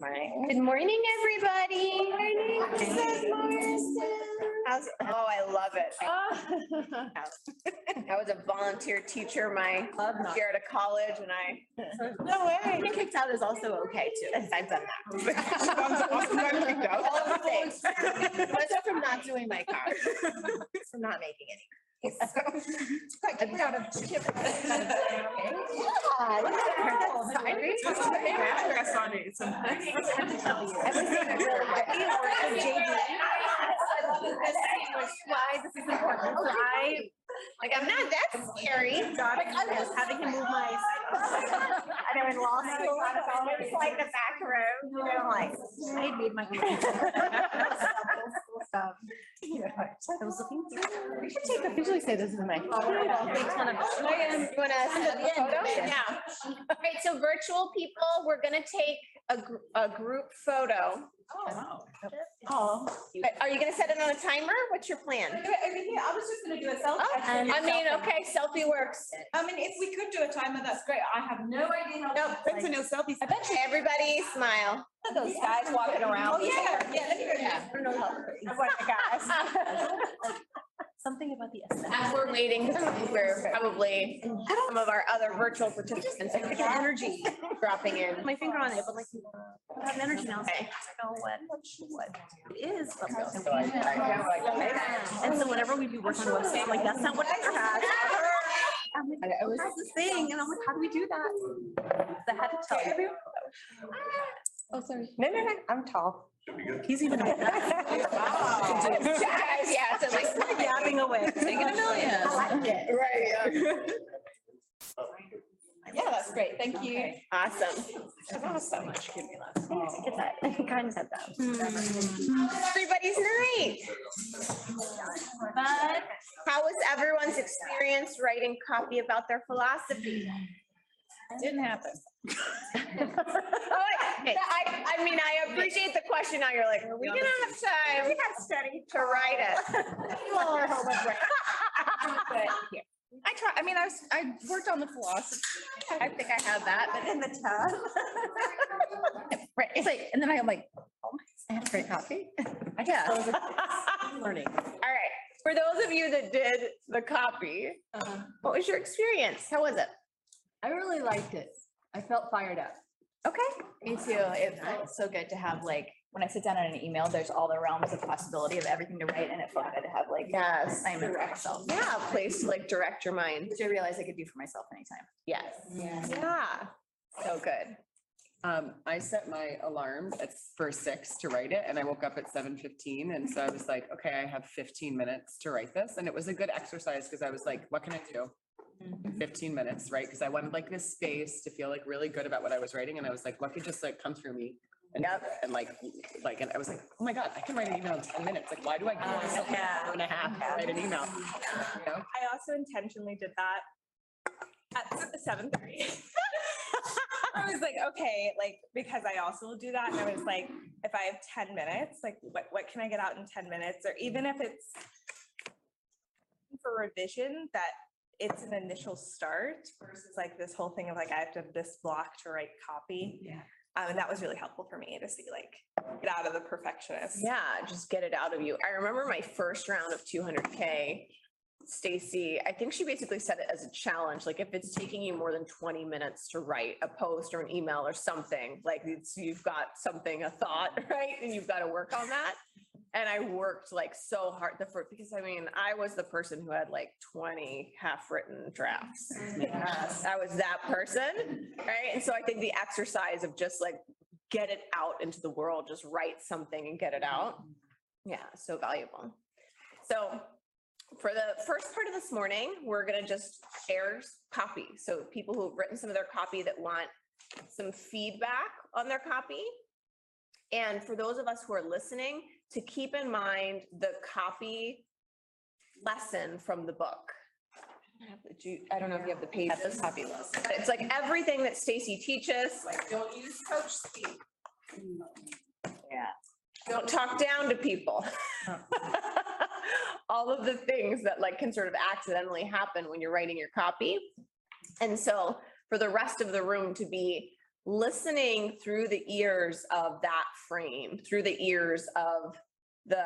morning. Good morning, everybody. Morning, Mrs. Morrison. How's, oh, I love it. I was a volunteer teacher my year at a college and I, No way. getting kicked out is also okay too. I've done that. All of the things. Except from not doing my car. From not making any. Got kicked out of. Press on it sometimes. Why this is important. So I, like, I'm not that scary. I was having to move my. And I'm in law school, and it's always like the back room, you know, like. I made my. Stuff. You know, I was looking through. We should take officially say this is my. Oh, oh, you wanna send a photo? Yeah. All right, so virtual people, we're gonna take a, gr- a group photo. Oh. oh. Are you gonna set it on a timer? What's your plan? I mean, yeah, I was just gonna do a selfie. Oh. I mean, okay, selfie works. I mean, if we could do a timer, that's great. I have no idea how. Nope. That's a no selfies. I bet you. Everybody smile. Those guys walking around. Oh, yeah, yeah, let me go. Yeah. I don't know how. I want the guys. Something about the. As we're waiting for probably some of our other virtual participants, I think energy dropping in. My finger on it, but like, I have energy now. so I Okay. don't know what, what it is. but And so whenever we do work on a website, I'm like, that's not what I had. I'm like, I was, That's the thing. And I'm like, how do we do that? I had to tell everyone. Ah. oh, sorry. No, no, no, I'm tall. He's even. Yeah, so like. Yapping away. Taking a million. I like it. Right, yeah. Yeah, that's great. Thank you. Awesome. So much. Give me less. Get that. Kind of said that. Everybody's night. But How was everyone's experience writing copy about their philosophy? Didn't happen. Oh, I, I- I mean, I appreciate the question. Now you're like, are we gonna have time? We have study to write it. Well, I hope it's right. But, yeah. I try, I mean, I was, I worked on the philosophy. I think I have that, but In the tub. Right, it's like, and then I'm like, oh, I have a great copy. I guess. Learning. All right, for those of you that did the copy, uh-huh. what was your experience? How was it? I really liked it. I felt fired up. Okay. Me too. It felt so good to have like, when I sit down on an email, there's all the realms of possibility of everything to write and it felt good to have like Yes. assignment for myself. Yeah, a place to like direct your mind. Which I realized I could do for myself anytime. Yes. Yeah. So good. Um, I set my alarm at for six to write it and I woke up at seven fifteen. And so I was like, okay, I have fifteen minutes to write this. And it was a good exercise because I was like, what can I do? in Fifteen minutes, right? Because I wanted like this space to feel like really good about what I was writing. And I was like, what could just like come through me? And, and like, like, and I was like, oh my God, I can write an email in ten minutes. Like, why do I give uh, myself an hour and a half to write an email? You know? I also intentionally did that at seven thirty. I was like, okay, like, because I also will do that, and I was like, if I have ten minutes, like, what, what can I get out in ten minutes, or even if it's for revision, that it's an initial start versus like this whole thing of like, I have to have this block to write copy. Yeah. Um, and that was really helpful for me to see like, get out of the perfectionist. Yeah, just get it out of you. I remember my first round of two hundred K. Stacey, I think she basically said it as a challenge, like if it's taking you more than twenty minutes to write a post or an email or something, like it's, you've got something, a thought, right? And you've got to work on that. And I worked like so hard the first, because I mean, I was the person who had like twenty half-written drafts. Yes, I was that person, right? And so I think the exercise of just like get it out into the world, just write something and get it out. Yeah, so valuable. So for the first part of this morning, we're gonna just share copy. So people who've written some of their copy that want some feedback on their copy. And for those of us who are listening, to keep in mind the copy lesson from the book. I have the don't know if you have the pages. Copy list. It's like everything that Stacey teaches, like don't use coach speak. Yeah. Don't talk down to people. Oh. All of the things that like can sort of accidentally happen when you're writing your copy. And so for the rest of the room to be listening through the ears of that frame, through the ears of the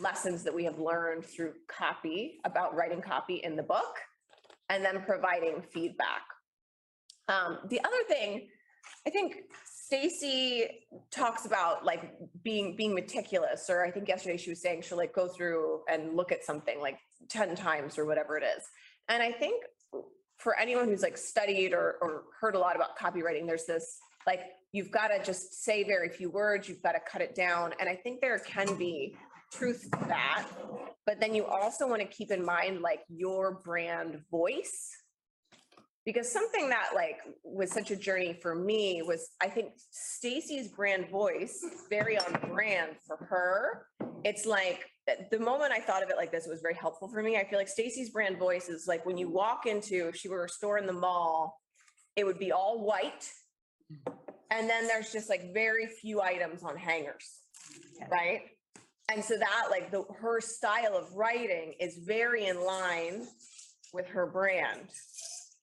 lessons that we have learned through copy, about writing copy in the book, and then providing feedback. Um, the other thing, I think Stacey talks about like being, being meticulous, or I think yesterday she was saying she'll like go through and look at something like ten times or whatever it is. And I think for anyone who's like studied or, or heard a lot about copywriting, there's this, like, you've got to just say very few words, you've got to cut it down. And I think there can be truth to that. But then you also want to keep in mind like your brand voice. Because something that like was such a journey for me was, I think Stacey's brand voice, very on brand for her. It's like, the moment I thought of it like this, it was very helpful for me. I feel like Stacey's brand voice is like when you walk into, if she were a store in the mall, it would be all white. And then there's just like very few items on hangers, right? And so that like the, her style of writing is very in line with her brand.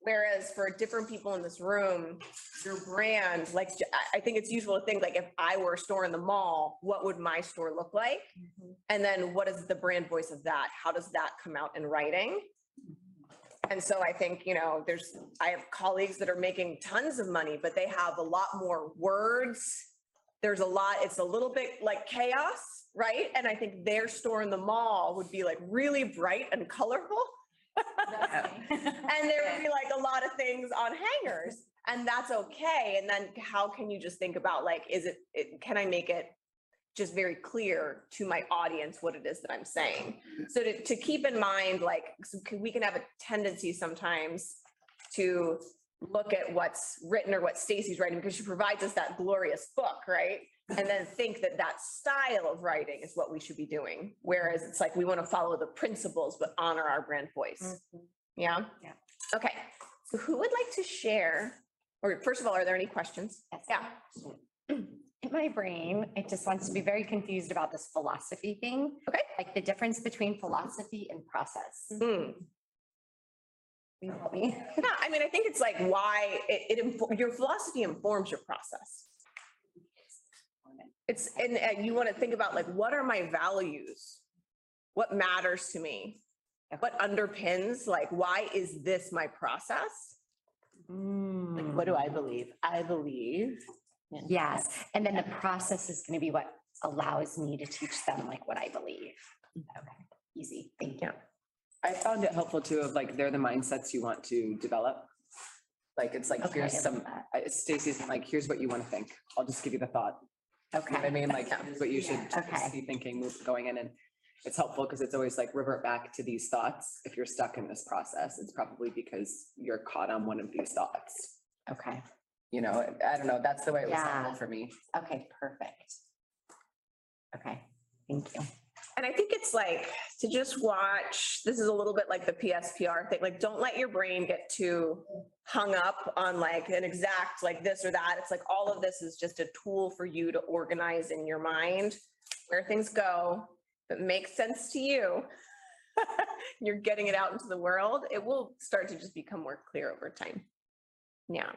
Whereas for different people in this room, your brand, like, I- I think it's useful to think like, if I were a store in the mall, what would my store look like? Mm-hmm. And then what is the brand voice of that? How does that come out in writing? Mm-hmm. And so I think, you know, there's, I have colleagues that are making tons of money, but they have a lot more words. There's a lot, it's a little bit like chaos, right? And I think their store in the mall would be like really bright and colorful. And there would be like a lot of things on hangers and that's okay. And then how can you just think about like, is it, it, can I make it just very clear to my audience what it is that I'm saying? So to, to keep in mind, like, we can have a tendency sometimes to look at what's written or what Stacey's writing because she provides us that glorious book, right? And then think that that style of writing is what we should be doing. Whereas it's like, we want to follow the principles, but honor our brand voice. Yeah? Yeah. Okay, so who would like to share? Or first of all, are there any questions? Yes. Yeah. In my brain, it just wants to be very confused about this philosophy thing. Okay. Like the difference between philosophy and process. Hmm. Will you help me? Yeah, I mean, I think it's like why it, it, your philosophy informs your process. It's, and, and you want to think about like, what are my values? What matters to me? What underpins, like, why is this my process? Mm. Like, what do I believe? I believe. Yes, and then the process is going to be what allows me to teach them like what I believe. Okay, easy, thank you. I found it helpful too of like, they're the mindsets you want to develop. Like, it's like, Okay, here's love some, that. I- Stacey's like, here's what you want to think. I'll just give you the thought. You know what I Okay, mean? Like, here's what you should Okay. be thinking, move- going in and it's helpful because it's always like revert back to these thoughts. If you're stuck in this process, it's probably because you're caught on one of these thoughts. okay, You know, I don't know, that's the way it was Yeah. helpful for me. okay, perfect. Okay, thank you. And I think it's like to just watch, this is a little bit like the PSPR thing, like, don't let your brain get too hung up on like an exact, like this or that. It's like all of this is just a tool for you to organize in your mind where things go, that makes sense to you. You're getting it out into the world, it will start to just become more clear over time. Yeah.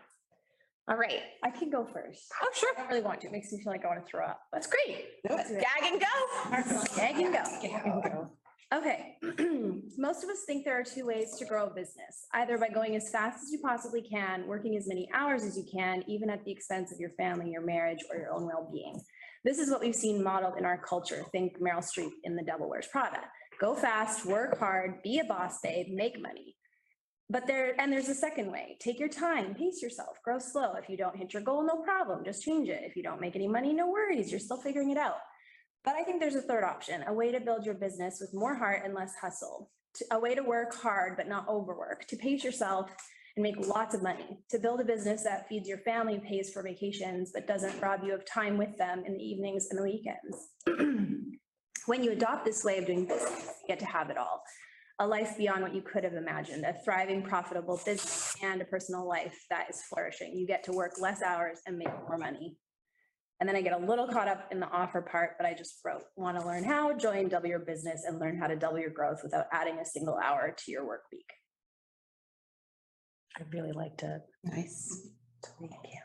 All right. I can go first. Oh, sure. I don't really want to. It makes me feel like I want to throw up. That's great. Let's do it. Gag and go. Gag and go. Okay, most of us think there are two ways to grow a business, either by going as fast as you possibly can, working as many hours as you can, even at the expense of your family, your marriage, or your own well-being. This is what we've seen modeled in our culture. Think Meryl Streep in The Devil Wears Prada. Go fast, work hard, be a boss babe, make money. But there, and there's a second way. Take your time, pace yourself, grow slow. If you don't hit your goal, no problem, just change it. If you don't make any money, no worries, you're still figuring it out. But I think there's a third option, a way to build your business with more heart and less hustle. A way to work hard but not overwork, to pace yourself and make lots of money, to build a business that feeds your family, pays for vacations, but doesn't rob you of time with them in the evenings and the weekends. When you adopt this way of doing business, you get to have it all. A life beyond what you could have imagined, a thriving, profitable business and a personal life that is flourishing. You get to work less hours and make more money. And then I get a little caught up in the offer part, but I just wrote, want to learn how, join double your business and learn how to double your growth without adding a single hour to your work week. I really liked it. Nice. Thank you.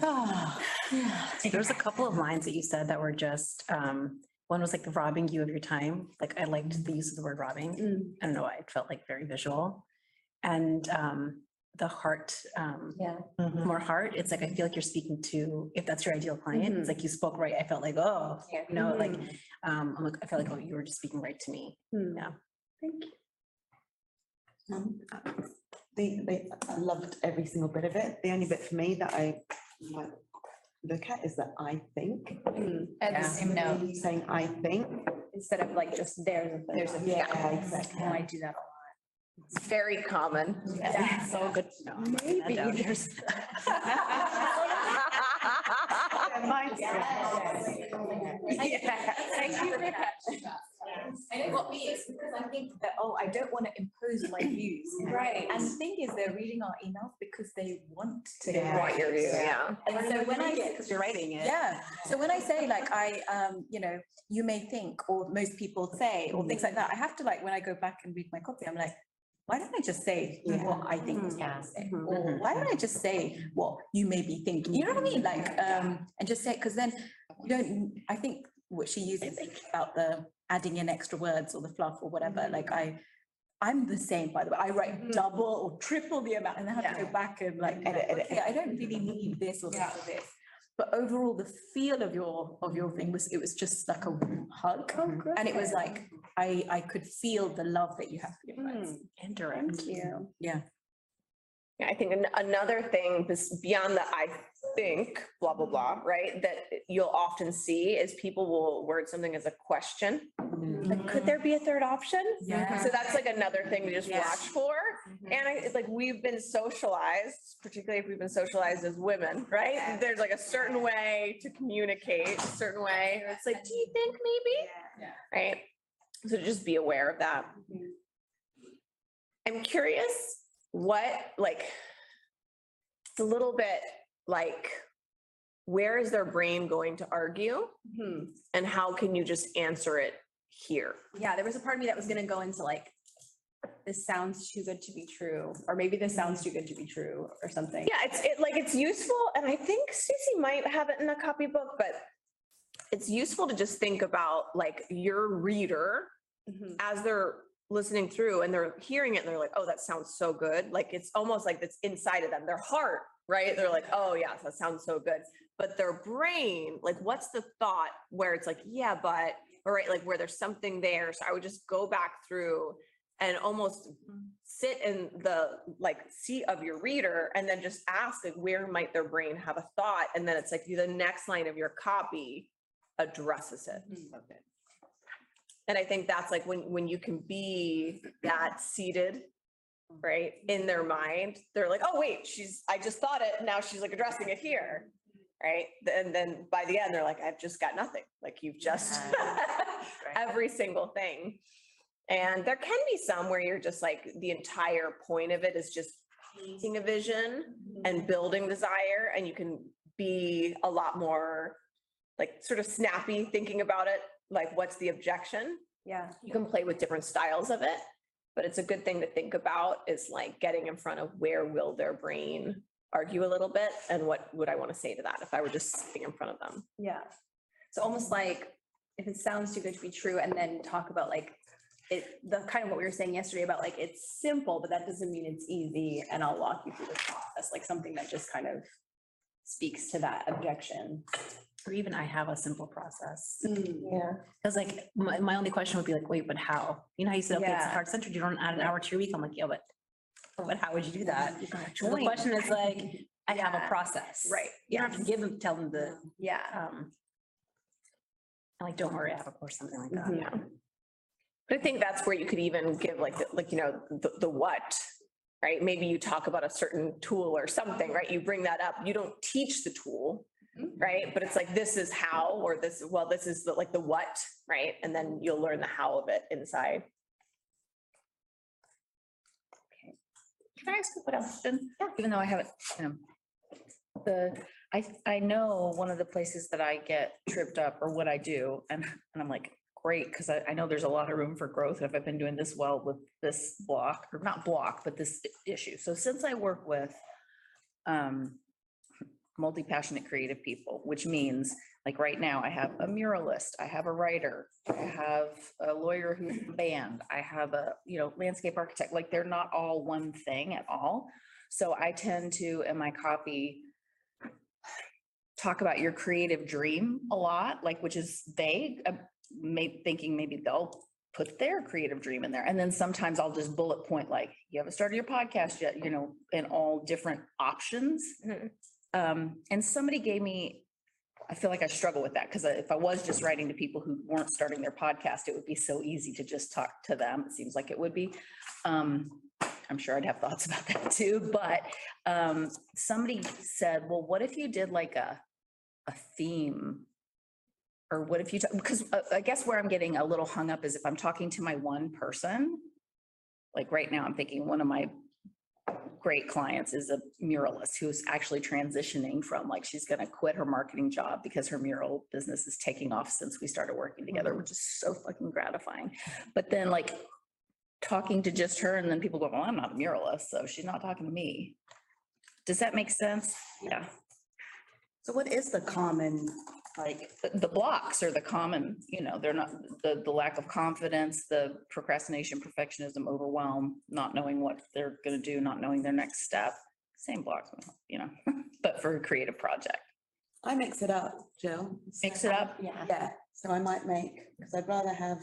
There was a couple of lines that you said that were just, um, one was like the robbing you of your time. Like I liked the use of the word robbing. Mm. I don't know, why, it felt like very visual. And, um, the heart, um, Yeah. more heart, it's like, I feel like you're speaking to, if that's your ideal client, it's Mhm. like you spoke right. I felt like, oh, Yeah. you know, like, um, I'm like, I felt like, oh, you were just speaking right to me. Hmm. Yeah. Thank you. Um, They, they, I loved every single bit of it. The only bit for me that I might look at is that I think. Mm. And the same note. Saying I think. Instead of like just there's a. There's a- Yeah, exactly. I do that a lot. It's very common. Yeah. So good to know. Maybe down. There's. And it got me, it's because I think that, oh, I don't want to impose my views. Right. And the thing is, they're reading our emails because they want to. Yeah. What you're doing, yeah. And so when I get Because you're writing it. Yeah, so when I say like I, um, you know, you may think, or most people say, or things like that, I have to like, when I go back and read my copy, I'm like, why don't I just say what I think is Yeah. say? Mhm. Or why don't I just say what you may be thinking? You know what I mean? Like, um, and just say, because then you don't, I think what she uses about the adding in extra words or the fluff or whatever, mm-hmm. like I, I'm the same, by the way. I write mm-hmm. double or triple the amount and then have to go back and like, edit, edit, edit. I don't really need this or this or this. But overall, the feel of your, of your thing was, it was just like a hug. Oh, mm-hmm. And it was like, I, I could feel the love that you have for your friends. Indirect. Thank you. Yeah. Yeah, I think an- another thing, beyond the I think, blah, blah, blah, right? That you'll often see is people will word something as a question. Mm-hmm. Like, could there be a third option? Yeah. So that's like another thing to just Yeah. watch for. Mm-hmm. And I, it's like, we've been socialized, particularly if we've been socialized as women, right? There's like a certain way to communicate, a certain way. It's like, do you think maybe? yeah. Right? So just be aware of that. Mm-hmm. I'm curious what, like, it's a little bit like, where is their brain going to argue? Hmm. And how can you just answer it here? Yeah, there was a part of me that was gonna go into like, this sounds too good to be true, or maybe this sounds too good to be true, or something. Yeah, it's, it, like, it's useful, and I think Stacey might have it in a copybook, but it's useful to just think about, like, your reader Mhm. as they're listening through and they're hearing it and they're like, oh, that sounds so good. Like, it's almost like it's inside of them, their heart, right? They're like, oh, yes, that sounds so good. But their brain, like, what's the thought where it's like, yeah, but, all right, like, where there's something there. So I would just go back through and almost mm-hmm. sit in the like seat of your reader and then just ask like where might their brain have a thought and then it's like the next line of your copy addresses it mm-hmm. and i think that's like when when you can be that seated right in their mm-hmm. mind they're like oh wait she's i just thought it now she's like addressing it here. Right? And then by the end they're like i've just got nothing. Like you've just every single thing. And there can be some where you're just like, the entire point of it is just painting a vision mm-hmm. and building desire, and you can be a lot more like sort of snappy thinking about it, like what's the objection? Yeah. You can play with different styles of it, but it's a good thing to think about is like getting in front of where will their brain argue a little bit and what would I want to say to that if I were just sitting in front of them? Yeah. So almost like if it sounds too good to be true and then talk about like it, the kind of what we were saying yesterday about like it's simple, but that doesn't mean it's easy. And I'll walk you through the process, like something that just kind of speaks to that objection. Or even I have a simple process. Yeah. Because like, my, my only question would be like, wait, but how? You know, how you said, okay, it's Yeah. heart centered, you don't add an hour to your week. I'm like, yeah, but, but how would you do that? So the join. question is like, I have a Yeah. process. Right, You don't have to give them, tell them the, Yeah. um, I'm like, don't worry, I have a course, something like that. Mhm. Yeah. But I think that's where you could even give like, the- like, you know, the, the what, right? Maybe you talk about a certain tool or something, right? You bring that up. You don't teach the tool, right? But it's like, this is how, or this, well, this is the, like the what, right? And then you'll learn the how of it inside. Okay. Can I ask a question? Yeah. Even though I haven't, you know, the, I, I know one of the places that I get tripped up or what I do, and, and I'm like, great, because I, I know there's a lot of room for growth if I've been doing this well with this block, or not block, but this issue. So since I work with um, multi-passionate creative people, which means like right now I have a muralist, I have a writer, I have a lawyer who's in a band, I have a, you know, landscape architect, like they're not all one thing at all. So I tend to, in my copy, talk about your creative dream a lot, like, which is vague, uh, may, thinking maybe they'll put their creative dream in there. And then sometimes I'll just bullet point like, you haven't started your podcast yet, you know, in all different options. Mhm. Um, and somebody gave me, I feel like I struggle with that because if I was just writing to people who weren't starting their podcast, it would be so easy to just talk to them. It seems like it would be. Um, I'm sure I'd have thoughts about that too, but um, somebody said, well, what if you did like a, a theme? Or what if you, because I guess where I'm getting a little hung up is if I'm talking to my one person, like right now, I'm thinking one of my great clients is a muralist who's actually transitioning from like, she's gonna quit her marketing job because her mural business is taking off since we started working together, which is so fucking gratifying. But then like talking to just her and then people go, well, I'm not a muralist, so she's not talking to me. Does that make sense? Yeah. So what is the common, like, The, the blocks are the common, you know, they're not, the, the lack of confidence, the procrastination, perfectionism, overwhelm, not knowing what they're gonna do, not knowing their next step. Same blocks, you know, but for a creative project. I mix it up, Jill. Mix it up. Yeah. Yeah, so I might make, because I'd rather have,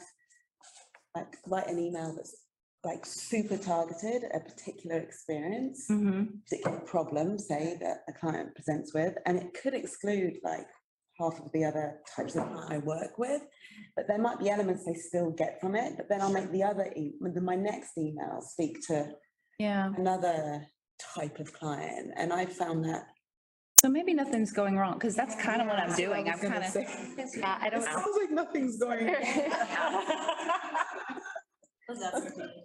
like, write an email that's like super targeted, a particular experience, mm-hmm. particular problem, say, that a client presents with, and it could exclude like half of the other types of client ah. I work with, but there might be elements they still get from it, but then I'll make the other, e- the- my next email speak to Yeah. another type of client, and I found that. So maybe nothing's going wrong, because that's kind of what I'm doing. I'm kind of. Yeah, I don't know. Sounds like nothing's going.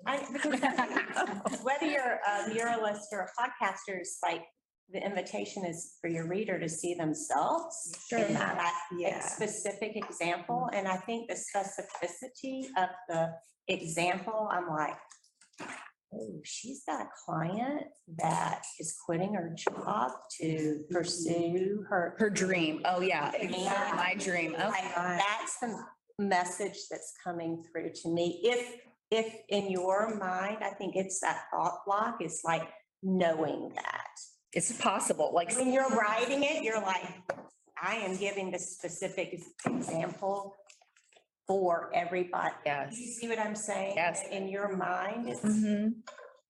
I- because Whether you're a muralist or a podcaster, it's like the invitation is for your reader to see themselves in that Yeah. specific example. And I think the specificity of the example, I'm like, oh, she's got a client that is quitting her job to pursue mm-hmm. her. Her dream. Oh, yeah. Yeah. My dream. Oh. Like, That's the message that's coming through to me. If, if in your mind, I think it's that thought block, it's like knowing that. It's possible, like, When you're writing it, you're like, I am giving the specific example for everybody. yes. You see what I'm saying? Yes. In your mind, it's Mhm.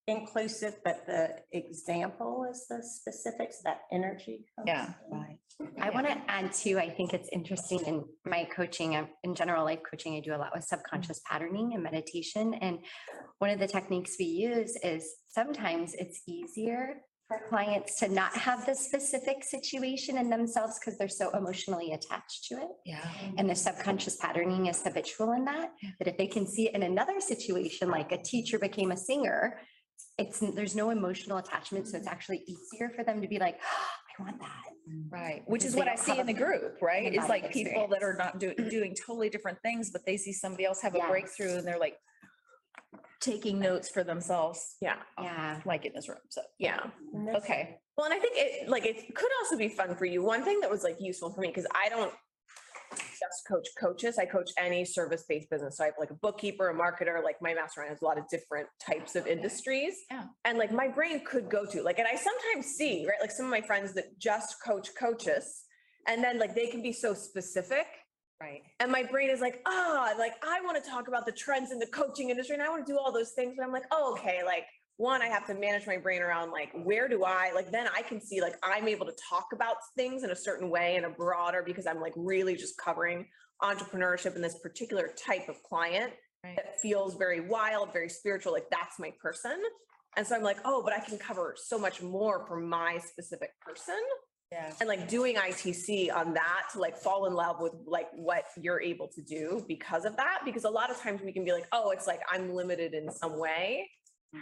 inclusive, but the example is the specifics, that energy. comes Yeah. Right. I want to add too, I think it's interesting in my coaching, in general life coaching, I do a lot with subconscious patterning and meditation. And one of the techniques we use is sometimes it's easier for clients to not have the specific situation in themselves because they're so emotionally attached to it. Yeah. And the subconscious patterning is habitual in that. But if they can see it in another situation, like a teacher became a singer, it's, there's no emotional attachment. So it's mm. actually easier for them to be like, oh, I want that. Right, which is what I see in the group, right? It's like people that are not doing, doing totally different things, but they see somebody else have a Yes. breakthrough and they're like taking notes for themselves, Yeah, Yeah. like in this room. So, yeah. Okay. Well, and I think it, like, it could also be fun for you. One thing that was like useful for me, because I don't just coach coaches, I coach any service-based business. So I have like a bookkeeper, a marketer, like my mastermind has a lot of different types of industries. Yeah. And like my brain could go to, like, and I sometimes see, right, like some of my friends that just coach coaches. And then like they can be so specific. Right. And my brain is like, ah, like I want to talk about the trends in the coaching industry and I want to do all those things. But I'm like, oh, okay, like one, I have to manage my brain around like, where do I, like, then I can see like I'm able to talk about things in a certain way and a broader because I'm like really just covering entrepreneurship and this particular type of client Right. that feels very wild, very spiritual, like that's my person. And so I'm like, oh, but I can cover so much more for my specific person Yeah. and like doing ITC on that to like fall in love with like what you're able to do because of that. Because a lot of times we can be like, oh, it's like I'm limited in some way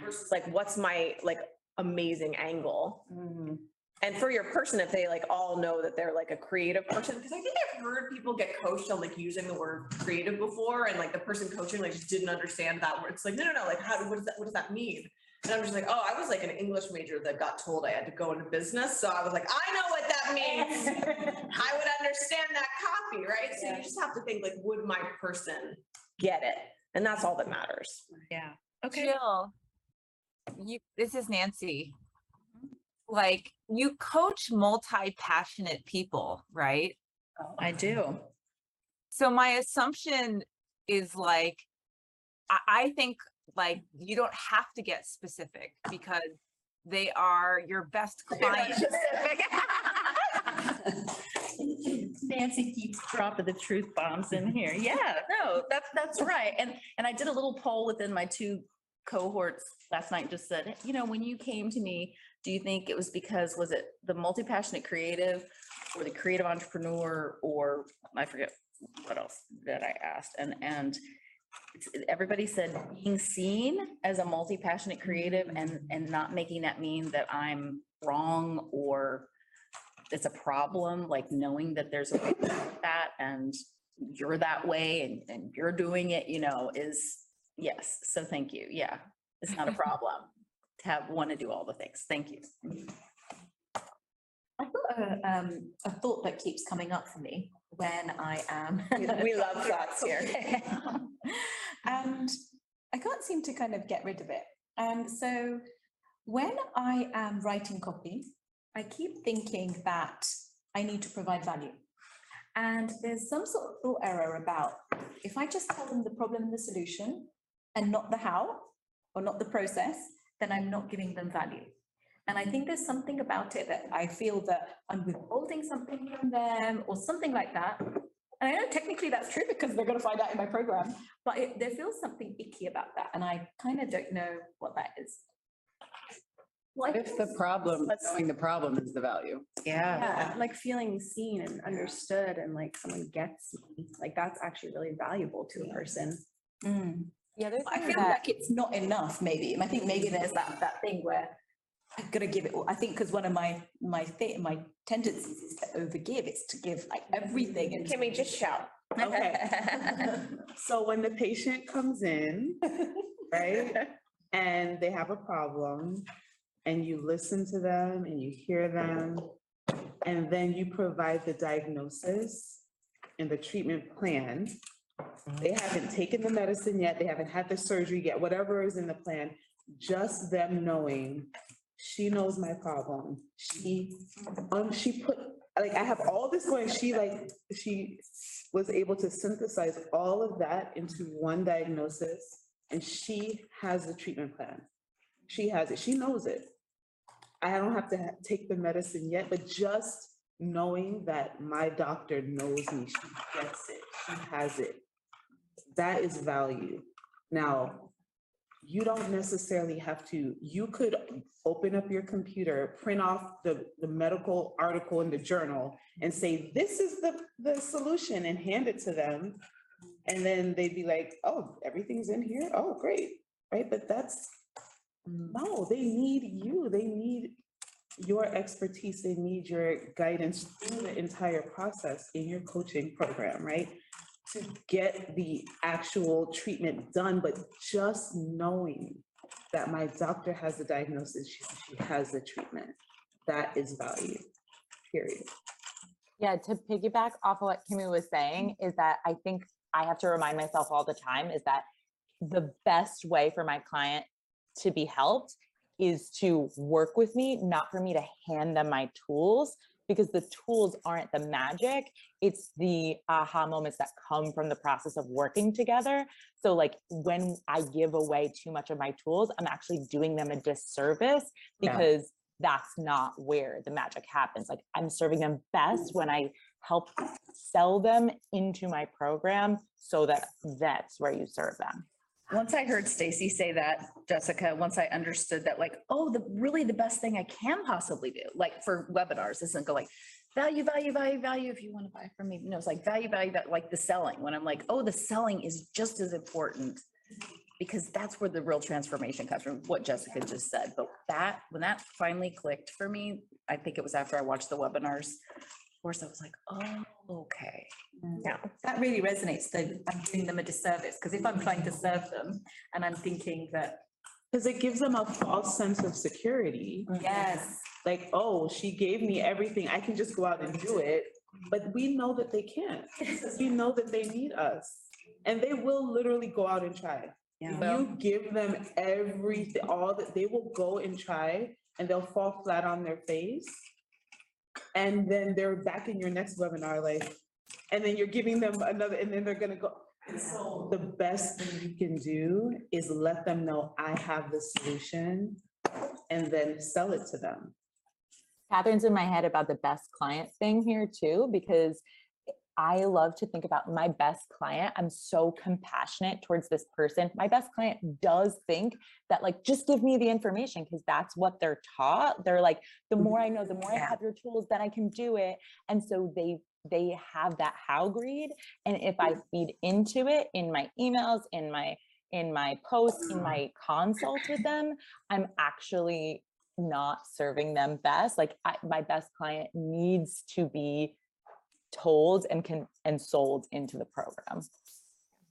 versus like, what's my like amazing angle? Mhm. And for your person, if they like all know that they're like a creative person, because I think I've heard people get coached on like using the word creative before and like the person coaching like just didn't understand that word. It's like, no, no, no, like how, what does that, what does that mean? And I'm just like, oh, I was like an English major that got told I had to go into business. So I was like, I know what that means. I would understand that copy, right? So you just have to think like, would my person get it? And that's all that matters. Yeah, okay. Jill, you, this is Nancy. Like, you coach multi-passionate people, right? I do. So my assumption is like, I, I think like you don't have to get specific because they are your best client. Nancy keeps dropping the truth bombs in here. Yeah, no, that's, that's right. And, and I did a little poll within my two cohorts last night, just said, you know, when you came to me, do you think it was because, was it the multi-passionate creative or the creative entrepreneur or I forget what else that I asked? And, and it's- everybody said being seen as a multi-passionate creative and, and not making that mean that I'm wrong or it's a problem, like knowing that there's a way that and you're that way and, and you're doing it, you know, is, yes, so thank you, yeah. It's not a problem to have, want to do all the things, thank you. I've got a, um, a thought that keeps coming up for me when I am. We love thoughts here. And I can't seem to kind of get rid of it. And so when I am writing copy, I keep thinking that I need to provide value. And there's some sort of thought error about if I just tell them the problem and the solution and not the how or not the process, then I'm not giving them value. And I think there's something about it that I feel that I'm withholding something from them or something like that. And I know technically that's true because they're going to find out in my program, but it, there feels something icky about that. And I kind of don't know what that is. What if the problem, knowing the problem is the value? Yeah. Yeah, like feeling seen and understood and like someone gets me, like that's actually really valuable to a person. Mm. The other I feel that, like it's not enough, maybe. And I think maybe there's that, that thing where I've gonna give it, all. I think because one of my, my thing, my tendencies is to overgive, it's to give like everything and. Can we just shout? Okay. So when the patient comes in, right, and they have a problem, and you listen to them and you hear them, and then you provide the diagnosis and the treatment plan. They haven't taken the medicine yet, they haven't had the surgery yet, whatever is in the plan, just them knowing, she knows my problem. She, um, she put, like, I have all this going, she like, she was able to synthesize all of that into one diagnosis, and she has the treatment plan. She has it, she knows it. I don't have to ha- take the medicine yet, but just knowing that my doctor knows me, she gets it, she has it. That is value. Now, you don't necessarily have to, you could open up your computer, print off the, the medical article in the journal and say, this is the, the solution and hand it to them. And then they'd be like, oh, everything's in here? Oh, great, right? But that's, no, they need you. They need your expertise. They need your guidance through the entire process in your coaching program, right? To get the actual treatment done, but just knowing that my doctor has the diagnosis, she she has the treatment, that is value, period. Yeah, to piggyback off of what Kimmy was saying is that I think I have to remind myself all the time is that the best way for my client to be helped is to work with me, not for me to hand them my tools, because the tools aren't the magic. It's the aha moments that come from the process of working together. So like when I give away too much of my tools, I'm actually doing them a disservice Yeah. because that's not where the magic happens. Like I'm serving them best when I help sell them into my program so that that's where you serve them. Once I heard Stacey say that, Jessica, once I understood that, like, oh, the, really the best thing I can possibly do, like for webinars, isn't go like, value, value, value, value, if you want to buy from me, no, it's like value, value, that like the selling, when I'm like, oh, the selling is just as important. Because that's where the real transformation comes from, what Jessica just said, but that, when that finally clicked for me, I think it was after I watched the webinars. Of course, I was like, oh, okay. Mm. Yeah, that really resonates, though, I'm doing them a disservice, because if I'm trying to serve them and I'm thinking that Because it gives them a false sense of security. Mm. Yes. Like, oh, she gave me everything. I can just go out and do it. But we know that they can't. We know that they need us. And they will literally go out and try. If you give them everything, all that, they will go and try and they'll fall flat on their face. And then they're back in your next webinar, like, and then you're giving them another, and then they're gonna go. So the best thing you can do is let them know, I have the solution, and then sell it to them. Kathryn's in my head about the best client thing here too, because I love to think about my best client. I'm so compassionate towards this person. My best client does think that like, just give me the information because that's what they're taught. They're like, the mm-hmm. more I know, the more I have your tools, then I can do it. And so they they have that how greed. And if I mm-hmm. feed into it in my emails, in my in my posts, in my consults with them, I'm actually not serving them best. Like I, my best client needs to be told and can and sold into the program.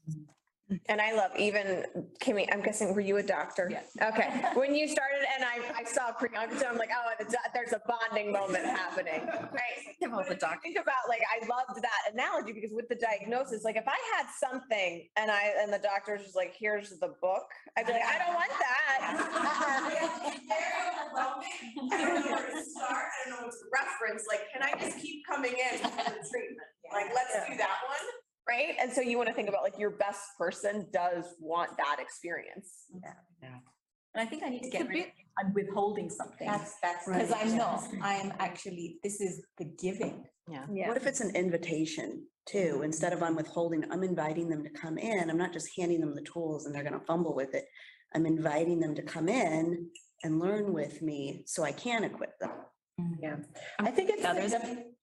Mm-hmm. And I love even, Kimmy, I'm guessing, were you a doctor? Yeah. Okay, when you started and I, I saw Priyanka, I'm like, oh, the do- there's a bonding moment happening, right? About the doctor. Think about, like, I loved that analogy because with the diagnosis, like, if I had something and I, and the doctor's just like, here's the book, I'd be like, I don't want that. I don't know where to start, I don't know what to reference, like, can I just keep coming in for the treatment? Like, let's do that one, right? And so you want to think about like your best person does want that experience. Yeah. And I think I need to get rid of, I'm withholding something. that's, that's. Right. Because I'm not, I'm actually, this is the giving. Yeah. What if it's an invitation too? Instead of I'm withholding, I'm inviting them to come in. I'm not just handing them the tools and they're gonna fumble with it. I'm inviting them to come in and learn with me so I can equip them. Mm-hmm. Yeah, I think it's.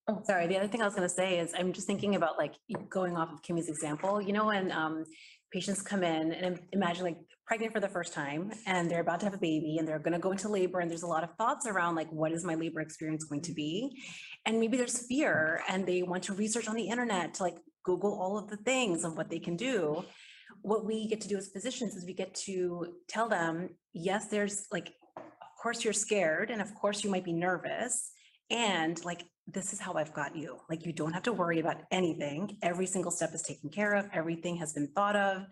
Oh, sorry, the other thing I was gonna say is, I'm just thinking about like, going off of Kimmy's example, you know, when um patients come in and imagine like pregnant for the first time and they're about to have a baby and they're gonna go into labor and there's a lot of thoughts around like, what is my labor experience going to be? And maybe there's fear and they want to research on the internet to like Google all of the things of what they can do. What we get to do as physicians is we get to tell them, yes, there's like, of course you're scared and of course you might be nervous. And like, this is how I've got you. Like, you don't have to worry about anything. Every single step is taken care of. Everything has been thought of.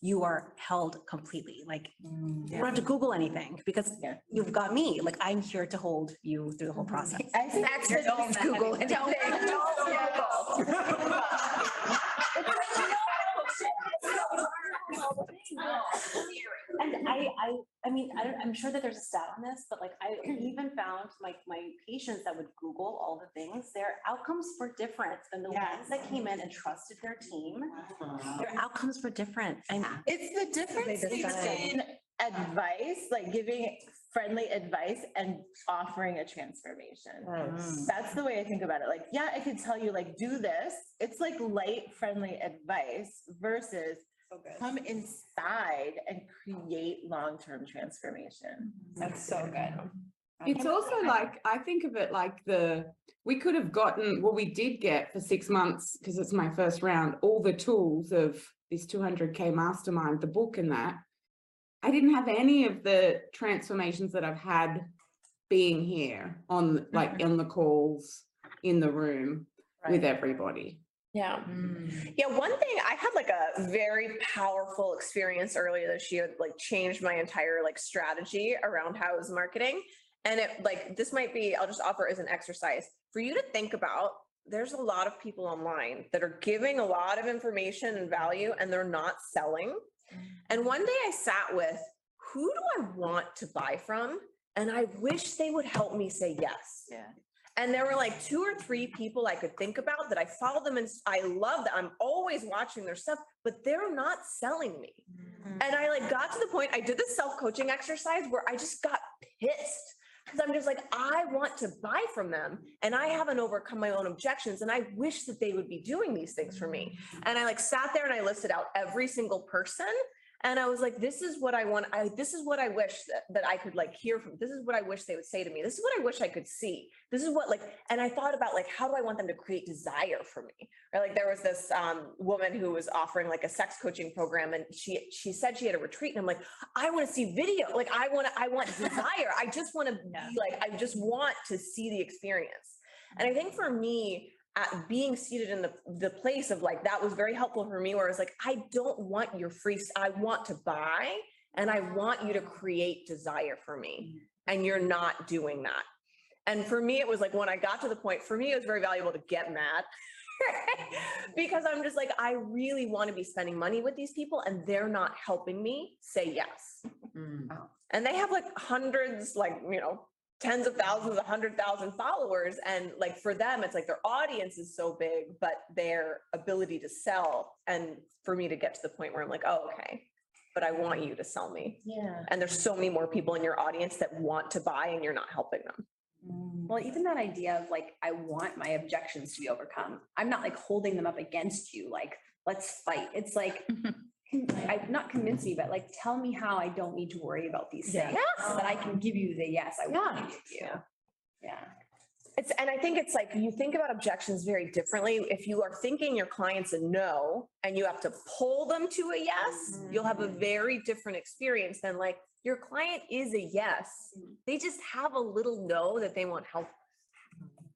You are held completely. Like, mm, you don't have to Google anything because you've got me. Like, I'm here to hold you through the whole mm-hmm. process. I think That's you're the don't don't Google anything. anything. Don't Google. And I, I, I mean, I don't, I'm sure that there's a stat on this, but like, I even found like my patients that would Google all the things, their outcomes were different than the ones that came in and trusted their team. Their outcomes were different and. It's the difference between advice, like giving friendly advice and offering a transformation. Mm. That's the way I think about it. Like, yeah, I could tell you like, do this. It's like light, friendly advice versus come inside and create long-term transformation. That's so good. It's also like, I think of it like the, we could have gotten, well, we did get for six months, because it's my first round, all the tools of this two hundred K mastermind, the book and that. I didn't have any of the transformations that I've had being here on, like, on the calls, in the room with everybody. Yeah. Mm. Yeah, one thing, I had like a very powerful experience earlier this year, that, like changed my entire like strategy around how I was marketing. And it like, this might be, I'll just offer as an exercise for you to think about. There's a lot of people online that are giving a lot of information and value and they're not selling. And mm. one day I sat with, who do I want to buy from? And I wish they would help me say yes. Yeah. And there were like two or three people I could think about that I follow them and I love that. I'm always watching their stuff, but they're not selling me. Mm-hmm. And I like got to the point, I did this self-coaching exercise where I just got pissed. Cause I'm just like, I want to buy from them and I haven't overcome my own objections. And I wish that they would be doing these things for me. And I like sat there and I listed out every single person. And I was like, this is what I want, I, this is what I wish that, that I could like hear from, this is what I wish they would say to me. This is what I wish I could see. This is what like, and I thought about like, how do I want them to create desire for me? Right? Like there was this um woman who was offering like a sex coaching program and she, she said she had a retreat and I'm like, I want to see video. Like I want to, I want desire. I just want to be like, I just want to see the experience. And I think for me, at being seated in the, the place of like, that was very helpful for me, where it's like, I don't want your free, I want to buy and I want you to create desire for me. Mm-hmm. And you're not doing that. And for me, it was like, when I got to the point, for me, it was very valuable to get mad. Because I'm just like, I really want to be spending money with these people and they're not helping me say yes. Mm. Oh. And they have like hundreds, like, you know, tens of thousands, a hundred thousand followers. And like for them, it's like their audience is so big, but their ability to sell. And for me to get to the point where I'm like, oh, okay, but I want you to sell me. Yeah. And there's so many more people in your audience that want to buy and you're not helping them. Mm. Well, even that idea of like, I want my objections to be overcome. I'm not like holding them up against you, like, let's fight. It's like, I, not convince me, but like, tell me how I don't need to worry about these Yeah. things. So that I can give you the yes I want to give you. Yeah. It's, and I think it's like, you think about objections very differently. If you are thinking your client's a no and you have to pull them to a yes, you'll have a mm-hmm. very different experience than like, your client is a yes. Mm-hmm. They just have a little no that they want help.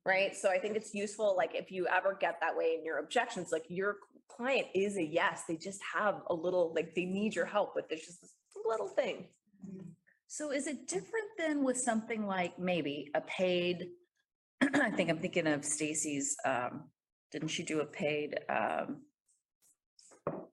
Right? So I think it's useful, like if you ever get that way in your objections, like your client is a yes, they just have a little, like they need your help, but there's just this little thing. So is it different than with something like maybe a paid? I think I'm thinking of Stacey's, um, didn't she do a paid, um,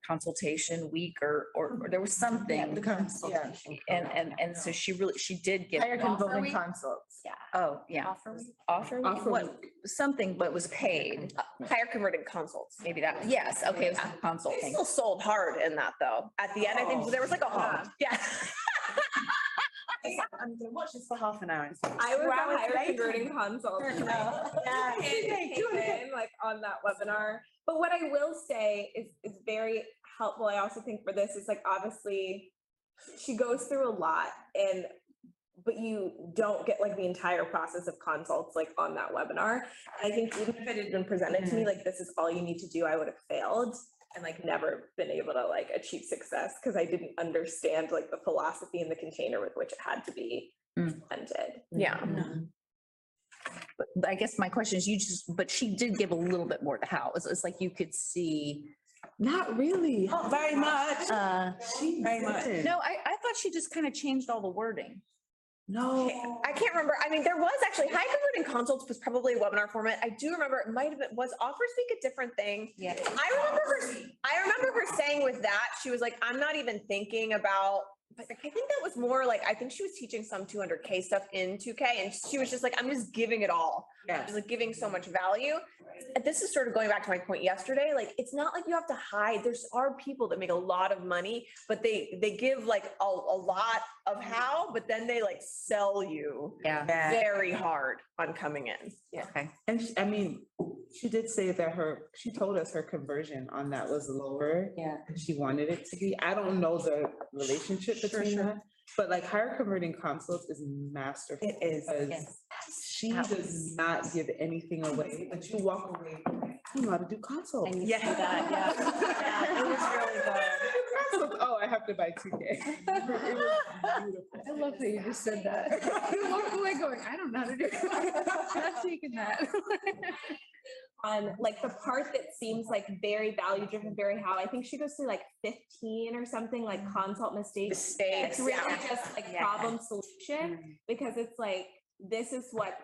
consultation week or, or or there was something? the consultation. And, and, and so she really, she did get. Higher Offer consulting consults. Yeah. Oh, yeah. Offer week? Offer, week? Offer what, something, but was paid. Higher converted consults. Maybe that, yes, okay, it was They consulting. still sold hard in that though. At the end, I think oh. there was like a, yeah. I'm gonna watch this for half an hour. and I was Two a hours higher later. converting consult. Yeah. in like on that webinar. But what I will say is is very helpful. I also think for this is like obviously she goes through a lot and but you don't get like the entire process of consults like on that webinar. I think even if it had been presented to me like this is all you need to do, I would have failed and like never been able to like achieve success because I didn't understand like the philosophy and the container with which it had to be Mm. presented. Yeah. But but I guess my question is, you just, but she did give a little bit more to how. It's, it's like you could see. Not really. Not Very much. Uh, Very much. no, I, I thought she just kind of changed all the wording. No. I can't remember. I mean, there was actually high converting consults was probably a webinar format. I do remember it might have been, was Offers Week a different thing? Yeah. I remember her, I remember her saying with that, she was like, I'm not even thinking about, but I think that was more like, I think she was teaching some two hundred K stuff in two K and she was just like, I'm just giving it all. Yeah. Just like giving so much value. And this is sort of going back to my point yesterday, like, it's not like you have to hide. There's are people that make a lot of money, but they, they give like a, a lot of how, but then they like sell you Yeah. very hard on coming in. Yeah. Okay. And she- I mean, she did say that her, she told us her conversion on that was lower. Yeah. She wanted it to be. I don't know the relationship between that. But like higher converting consults is masterful. It is, because yes. She does not give anything away, but you walk away, I know how to do consults. And you see that, yeah. Yeah, it was really good. Consults, Oh, I have to buy two K. I love that you just said that. You walk away going, I don't know how to do it. Not taking that. On like the part that seems like very value driven, very how, I think she goes through like fifteen or something, like consult mistakes. Mistakes, It's really yeah. just like Yeah. problem solution, mm-hmm. because it's like, this is what's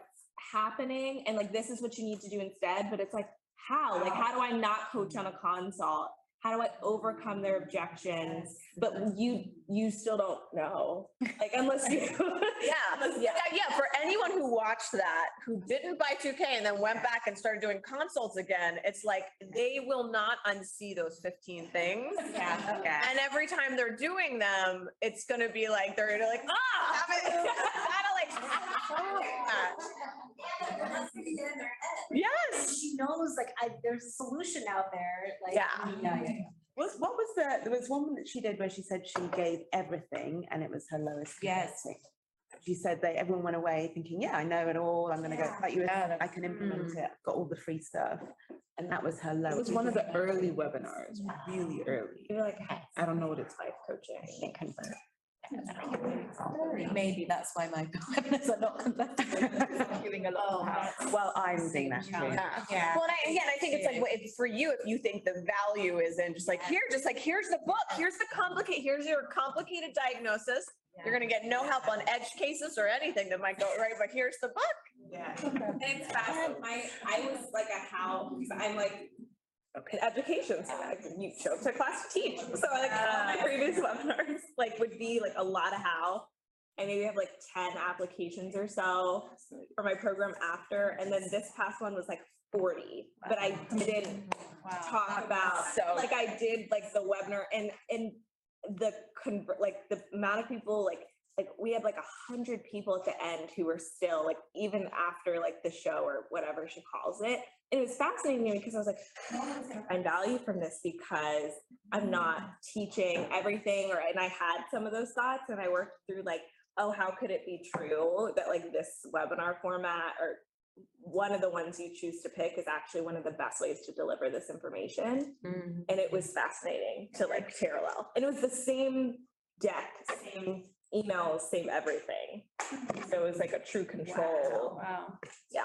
happening and like, this is what you need to do instead, but it's like, how? Like, how do I not coach on a mm-hmm. consult? How do I overcome their objections? But you, you still don't know, like unless you. Yeah, yeah, yeah. For anyone who watched that, who didn't buy two K and then went back and started doing consults again, it's like they will not unsee those fifteen things. Yeah. Yeah. And every time they're doing them, it's gonna be like, they're gonna like, ah, like. Yes. She knows like I, there's a solution out there, like. Yeah. Yeah, yeah, Was, what was the, there was one that she did where she said she gave everything and it was her lowest. Yes. competitive. She said that everyone went away thinking, yeah, I know it all, I'm gonna go, Yeah. like you, were Yeah, saying, I can implement Mm. it, I've got all the free stuff. And that was her lowest. It was one of the early webinars, really early. You're like, I don't know what it's like coaching. Can't convert. Maybe that's why my webinars are not conducted. Giving a lot. Oh, well, I'm doing that too. Yeah. Yeah. Well, and I, again, I think it's like, if, for you, if you think the value is in just like, here, just like, here's the book, here's the complicate, here's your complicated diagnosis. You're gonna get no help on edge cases or anything that might go right, but here's the book. Yeah. And it's fast, my, I was like a how, because I'm like, in education, so like, you show up to class to teach. So like, all my ah. previous webinars, like, would be like a lot of how. I maybe have like ten applications or so for my program after, and then this past one was like forty, but I didn't talk about, So- like, I did like the webinar and, and the convert, like, the amount of people, like, like, we had like a hundred people at the end who were still, like, even after like the show or whatever she calls it. And it was fascinating to me because I was like, gonna find value from this because I'm not teaching everything, or, and I had some of those thoughts and I worked through like, oh, how could it be true that like this webinar format or one of the ones you choose to pick is actually one of the best ways to deliver this information. Mm-hmm. And it was fascinating to like parallel. And it was the same deck, same emails, same everything. So it was like a true control. Wow. Yeah.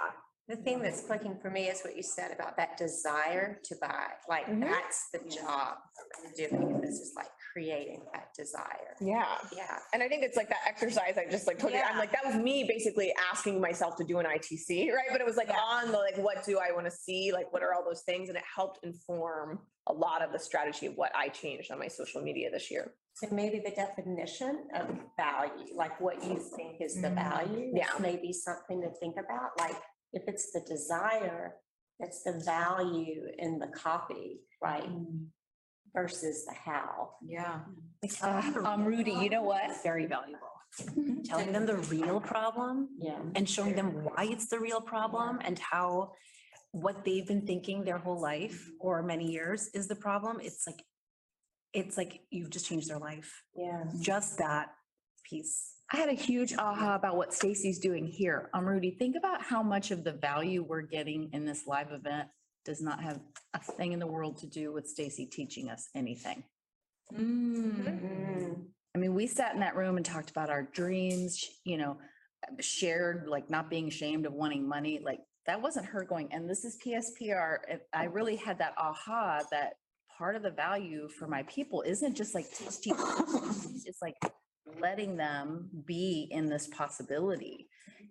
The thing that's clicking for me is what you said about that desire to buy, like Mhm. that's the job of doing this is like creating that desire. Yeah. Yeah. And I think it's like that exercise I just like told you, I'm Yeah. like, that was me basically asking myself to do an ITC, right? But it was like Yeah. on the like, what do I want to see? Like, what are all those things? And it helped inform a lot of the strategy of what I changed on my social media this year. So maybe the definition of value, like what you think is the value. is Yeah. Maybe something to think about, like if it's the desire, that's the value in the copy, right? Versus the how. Yeah. Um, Rudy, you know what? Very valuable. Telling them the real problem Yeah. and showing them why it's the real problem and how what they've been thinking their whole life or many years is the problem. It's like, it's like you've just changed their life. Yeah. Just that piece. I had a huge aha about what Stacey's doing here. Um, Rudy, think about how much of the value we're getting in this live event does not have a thing in the world to do with Stacey teaching us anything. Mm. I mean, we sat in that room and talked about our dreams, you know, shared like not being ashamed of wanting money, like that wasn't her going, and this is PSPR. I really had that aha that part of the value for my people isn't just like teach, teach, teach, it's like letting them be in this possibility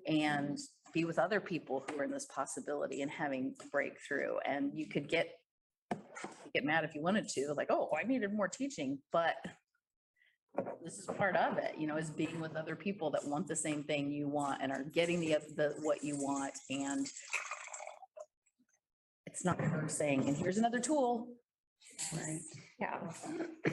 and mm-hmm. be with other people who are in this possibility and having breakthrough. And you could get get mad if you wanted to, like, oh, I needed more teaching, but this is part of it, you know, is being with other people that want the same thing you want and are getting the, the, what you want and it's not her saying, and here's another tool. Right. Yeah.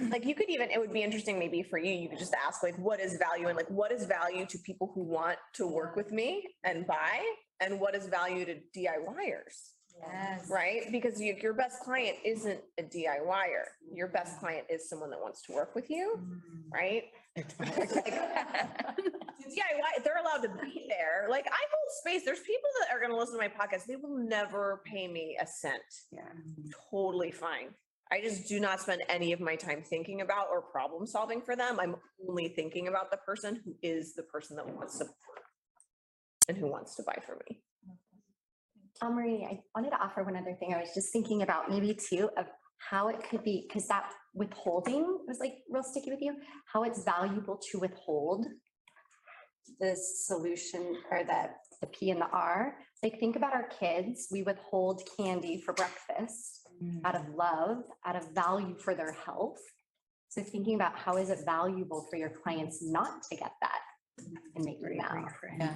Like you could even, it would be interesting maybe for you, you could just ask like, what is value and like, what is value to people who want to work with me and buy? And what is value to DIYers? Yes. Right? Because you, your best client isn't a DIYer. Your best mm-hmm. client is someone that wants to work with you, mm-hmm. right? DIY, they're allowed to be there. Like I hold space. There's people that are gonna listen to my podcast. They will never pay me a cent. Yeah. Totally fine. I just do not spend any of my time thinking about or problem solving for them. I'm only thinking about the person who is the person that wants to and who wants to buy from me. Um, Marie, I wanted to offer one other thing. I was just thinking about maybe too of how it could be, because that withholding was like real sticky with you, how it's valuable to withhold the solution or the, the P and the R. Like, think about our kids. We withhold candy for breakfast out of mm. love, out of value for their health. So thinking about how is it valuable for your clients not to get that mm-hmm. and make them now?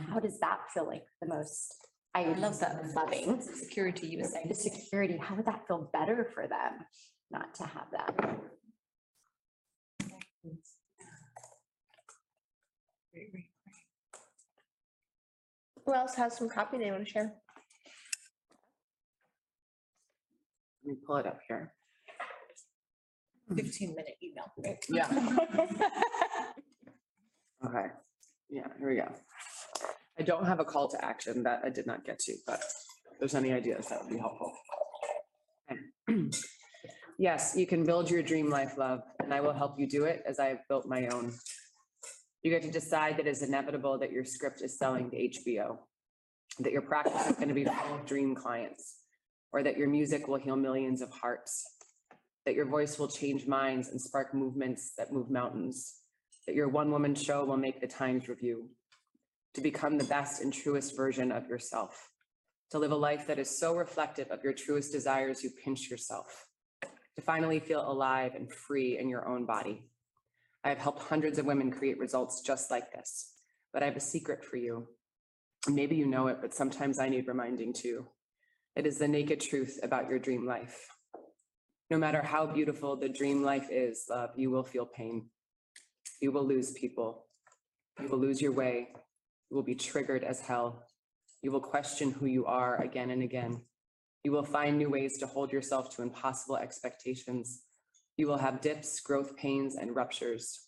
How does that feel like the most? I love that loving. Security, you were saying. The security, how would that feel better for them not to have that? Who else has some copy they want to share? Let me pull it up here. Hmm. fifteen minute email. Yeah. Okay, yeah, here we go. I don't have a call to action that I did not get to, but if there's any ideas, that would be helpful. Okay. Yes, you can build your dream life, love, and I will help you do it as I have built my own. You get to decide that it's inevitable that your script is selling to HBO, that your practice is going to be full of dream clients, or that your music will heal millions of hearts, that your voice will change minds and spark movements that move mountains, that your one-woman show will make the Times Review, to become the best and truest version of yourself, to live a life that is so reflective of your truest desires you pinch yourself, to finally feel alive and free in your own body. I have helped hundreds of women create results just like this, but I have a secret for you. Maybe you know it, but sometimes I need reminding too. It is the naked truth about your dream life. No matter how beautiful the dream life is, love, you will feel pain. You will lose people. You will lose your way. You will be triggered as hell. You will question who you are again and again. You will find new ways to hold yourself to impossible expectations. You will have dips, growth pains, and ruptures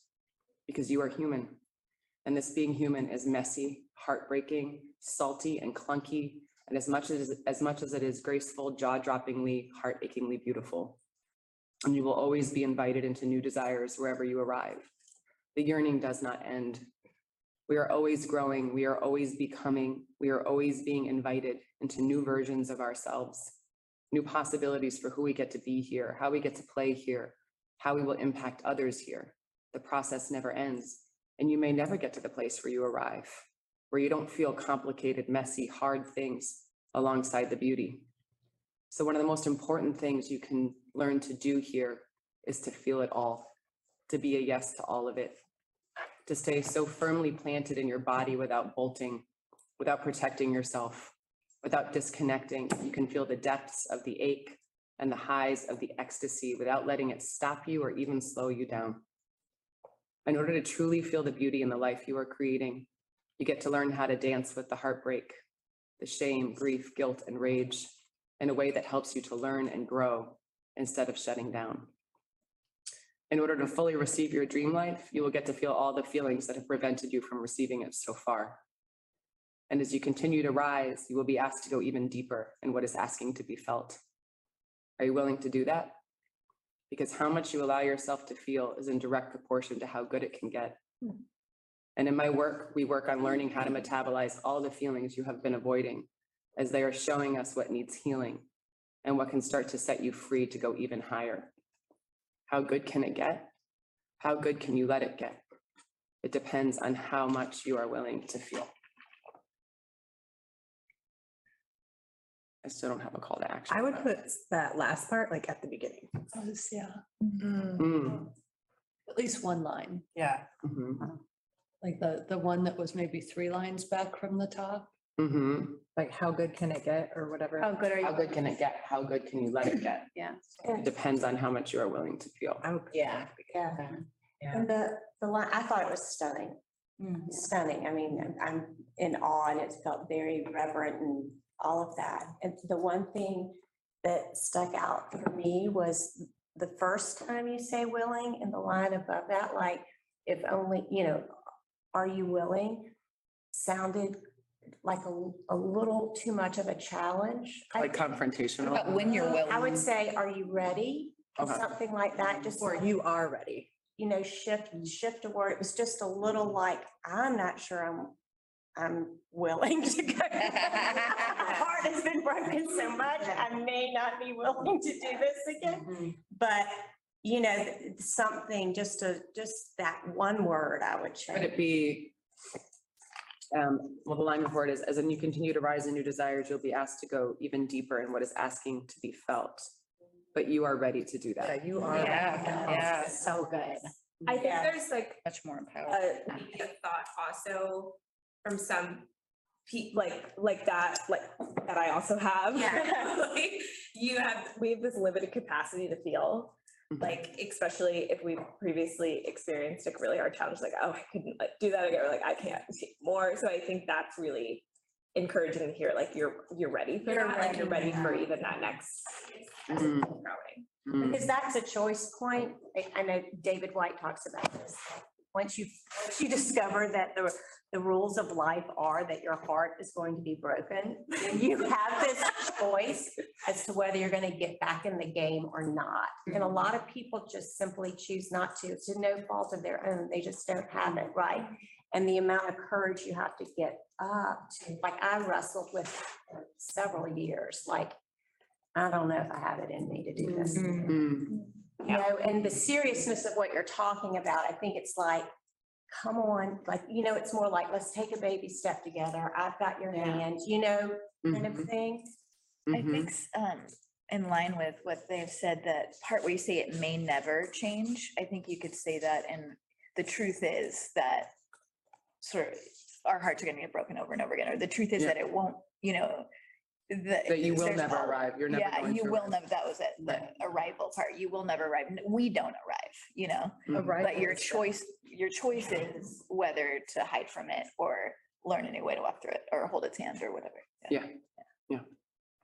because you are human. And this being human is messy, heartbreaking, salty, and clunky, and as much as, as much as it is graceful, jaw-droppingly, heart-achingly beautiful. And you will always be invited into new desires wherever you arrive. The yearning does not end. We are always growing, we are always becoming, we are always being invited into new versions of ourselves, new possibilities for who we get to be here, how we get to play here, how we will impact others here. The process never ends, and you may never get to the place where you arrive, where you don't feel complicated, messy, hard things alongside the beauty. So one of the most important things you can learn to do here is to feel it all, to be a yes to all of it, to stay so firmly planted in your body without bolting, without protecting yourself, without disconnecting. You can feel the depths of the ache and the highs of the ecstasy without letting it stop you or even slow you down. In order to truly feel the beauty in the life you are creating, you get to learn how to dance with the heartbreak, the shame, grief, guilt, and rage in a way that helps you to learn and grow instead of shutting down. In order to fully receive your dream life, you will get to feel all the feelings that have prevented you from receiving it so far. And as you continue to rise, you will be asked to go even deeper in what is asking to be felt. Are you willing to do that? Because how much you allow yourself to feel is in direct proportion to how good it can get. Hmm. And in my work, we work on learning how to metabolize all the feelings you have been avoiding as they are showing us what needs healing and what can start to set you free to go even higher. How good can it get? How good can you let it get? It depends on how much you are willing to feel. I still don't have a call to action. I would put that last part like at the beginning. Yeah. Mm, At least one line, Yeah. mhm, like the, the one that was maybe three lines back from the top. mhm. Like how good can it get or whatever. How good are How you? good can it get? How good can you let it get? Yeah. It depends on how much you are willing to feel. I would put Yeah. the. Yeah. Yeah. And the, the line, I thought it was stunning, stunning. I mean, I'm- I'm in awe and it felt very reverent and all of that. And the one thing that stuck out for me was the first time you say willing and the line above that, like, if only, you know, are you willing? Sounded like a, a little too much of a challenge. I Like confrontational. About when you're willing. I would say, are you ready? Okay. Something like that, just. Or you are ready. You know, shift, shift a word. It was just a little like, I'm not sure I'm, I'm willing to go. My heart has been broken so much, I may not be willing to do this again. Mm-hmm. But, you know, something, just a, just that one word I would Could it be? Um, well, the line before it is, as in you continue to rise in new desires, you'll be asked to go even deeper in what is asking to be felt. But you are ready to do Yeah, that. you are. Yeah, Yeah. So good. I think Yeah. there's like Much more empowered. a a thought also from some pe- like, like that, like, that I also have. Like, You have, we have this limited capacity to feel. Like, especially if we've previously experienced like really hard challenges, like, oh, I couldn't like do that again, or like, I can't take more. So I think that's really encouraging to hear, like, you're, you're ready for You're that, like, you're ready ready for even that next. Mhm. growing. Mm. Because that's a choice point. I- I know David Whyte talks about this. Once you, once you discover that the, the rules of life are that your heart is going to be broken, you have this choice as to whether you're going to get back in the game or not. And a lot of people just simply choose not to. It's to no fault of their own. They just don't have it, right? And the amount of courage you have to get up to, like I wrestled with for several years, like, I don't know if I have it in me to do this. Mm. You know, and the seriousness of what you're talking about, I think it's like, come on, like, you know, it's more like, let's take a baby step together. I've got your hand, you know, kind of Mhm. thing. I think, s- um, in line with what they've said, that part where you say it may never change, I think you could say that, and the truth is that sort of, our hearts are gonna get broken over and over again, or the truth is Yeah. that it won't, you know, that. That you will there's never al- arrive. You're never Yeah, going you to will arrive. never, that was it, the arrival part, you will never arrive, we don't arrive, you know? Mhm. But your choice, your choice is whether to hide from it or learn a new way to walk through it, or hold its hand or whatever. Yeah, yeah.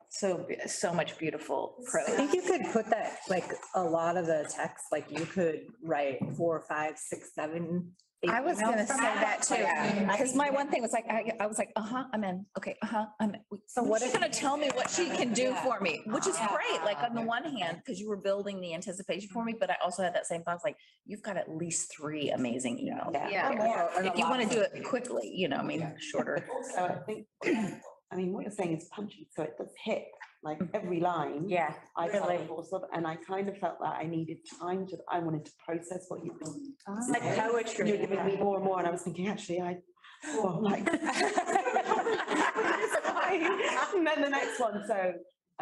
So, be- so much beautiful prose. I think you could put that, like, a lot of the text, like you could write four, five, six, seven. Eight I was emails gonna from say that too, Yeah. because my one thing was like, I, I was like, uh-huh, I'm in, okay, uh-huh, I'm. in. So what is gonna tell me what she can do for me, which is great, like on the one hand, because you were building the anticipation for me, but I also had that same thought, like, you've got at least three amazing emails. Yeah. Or more, If you want to do it quickly, you know, I mean, shorter. So I think, I mean, what you're saying is punchy, so it does hit, like mm-hmm. every line. Yeah, I felt really. and I kind of felt that I needed time to, I wanted to process what you've been. Ah. It's like saying. poetry. You're giving me more and more, and I was thinking, actually, I, oh, like. And then the next one, so,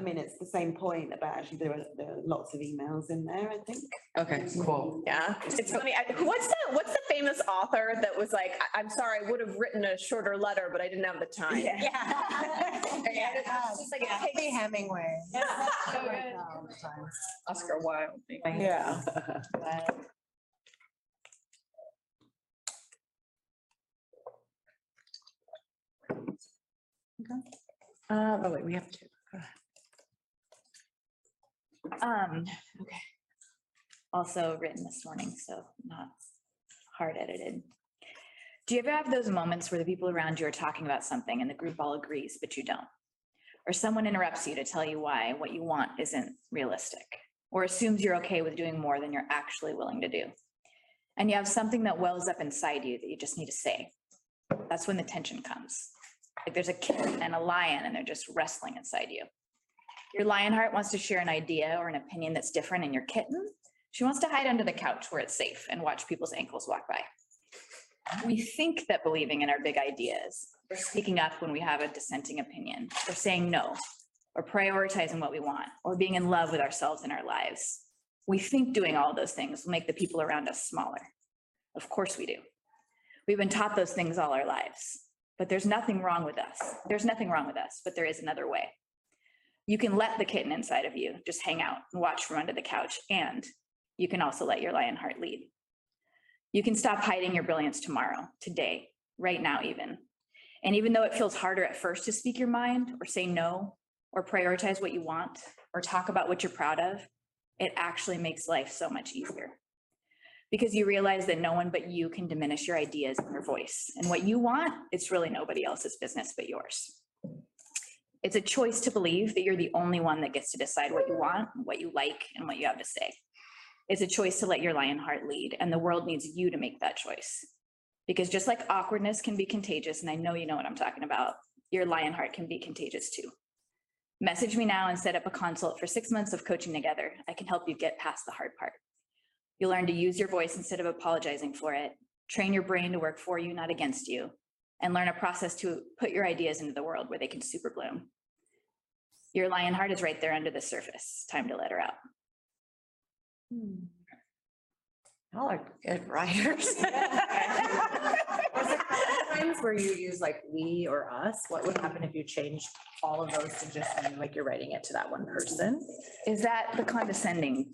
I mean, it's the same point about actually there are, there are lots of emails in there, I think. Okay, cool. Yeah, it's funny. I- What's the, what's the famous author that was like, I- I'm sorry, I would have written a shorter letter, but I didn't have the time? Yeah. It's just like, it takes- Hemingway. Oscar Wilde. Yeah. Um, oh wait, we have to. Um, okay. Also written this morning, so not hard edited. Do you ever have those moments where the people around you are talking about something and the group all agrees, but you don't? Or someone interrupts you to tell you why what you want isn't realistic, or assumes you're okay with doing more than you're actually willing to do? And you have something that wells up inside you that you just need to say. That's when the tension comes. Like there's a kitten and a lion and they're just wrestling inside you. Your lion heart wants to share an idea or an opinion that's different and your kitten, she wants to hide under the couch where it's safe and watch people's ankles walk by. We think that believing in our big ideas, or speaking up when we have a dissenting opinion, or saying no, or prioritizing what we want, or being in love with ourselves and our lives. We think doing all those things will make the people around us smaller. Of course we do. We've been taught those things all our lives, but there's nothing wrong with us. There's nothing wrong with us, but there is another way. You can let the kitten inside of you just hang out and watch from under the couch, and you can also let your lion heart lead. You can stop hiding your brilliance tomorrow, today, right now even. And even though it feels harder at first to speak your mind or say no, or prioritize what you want, or talk about what you're proud of, it actually makes life so much easier. Because you realize that no one but you can diminish your ideas and your voice. And what you want, it's really nobody else's business but yours. It's a choice to believe that you're the only one that gets to decide what you want, what you like, and what you have to say. It's a choice to let your lion heart lead, and the world needs you to make that choice. Because just like awkwardness can be contagious, and I know you know what I'm talking about, your lion heart can be contagious too. Message me now and set up a consult for six months of coaching together. I can help you get past the hard part. You'll learn to use your voice instead of apologizing for it, train your brain to work for you, not against you, and learn a process to put your ideas into the world where they can super bloom. Your lion heart is right there under the surface. Time to let her out. Hmm. Y'all are good writers. Was it times where you use like we or us, what would happen if you changed all of those to just you, like you're writing it to that one person? Is that the condescending?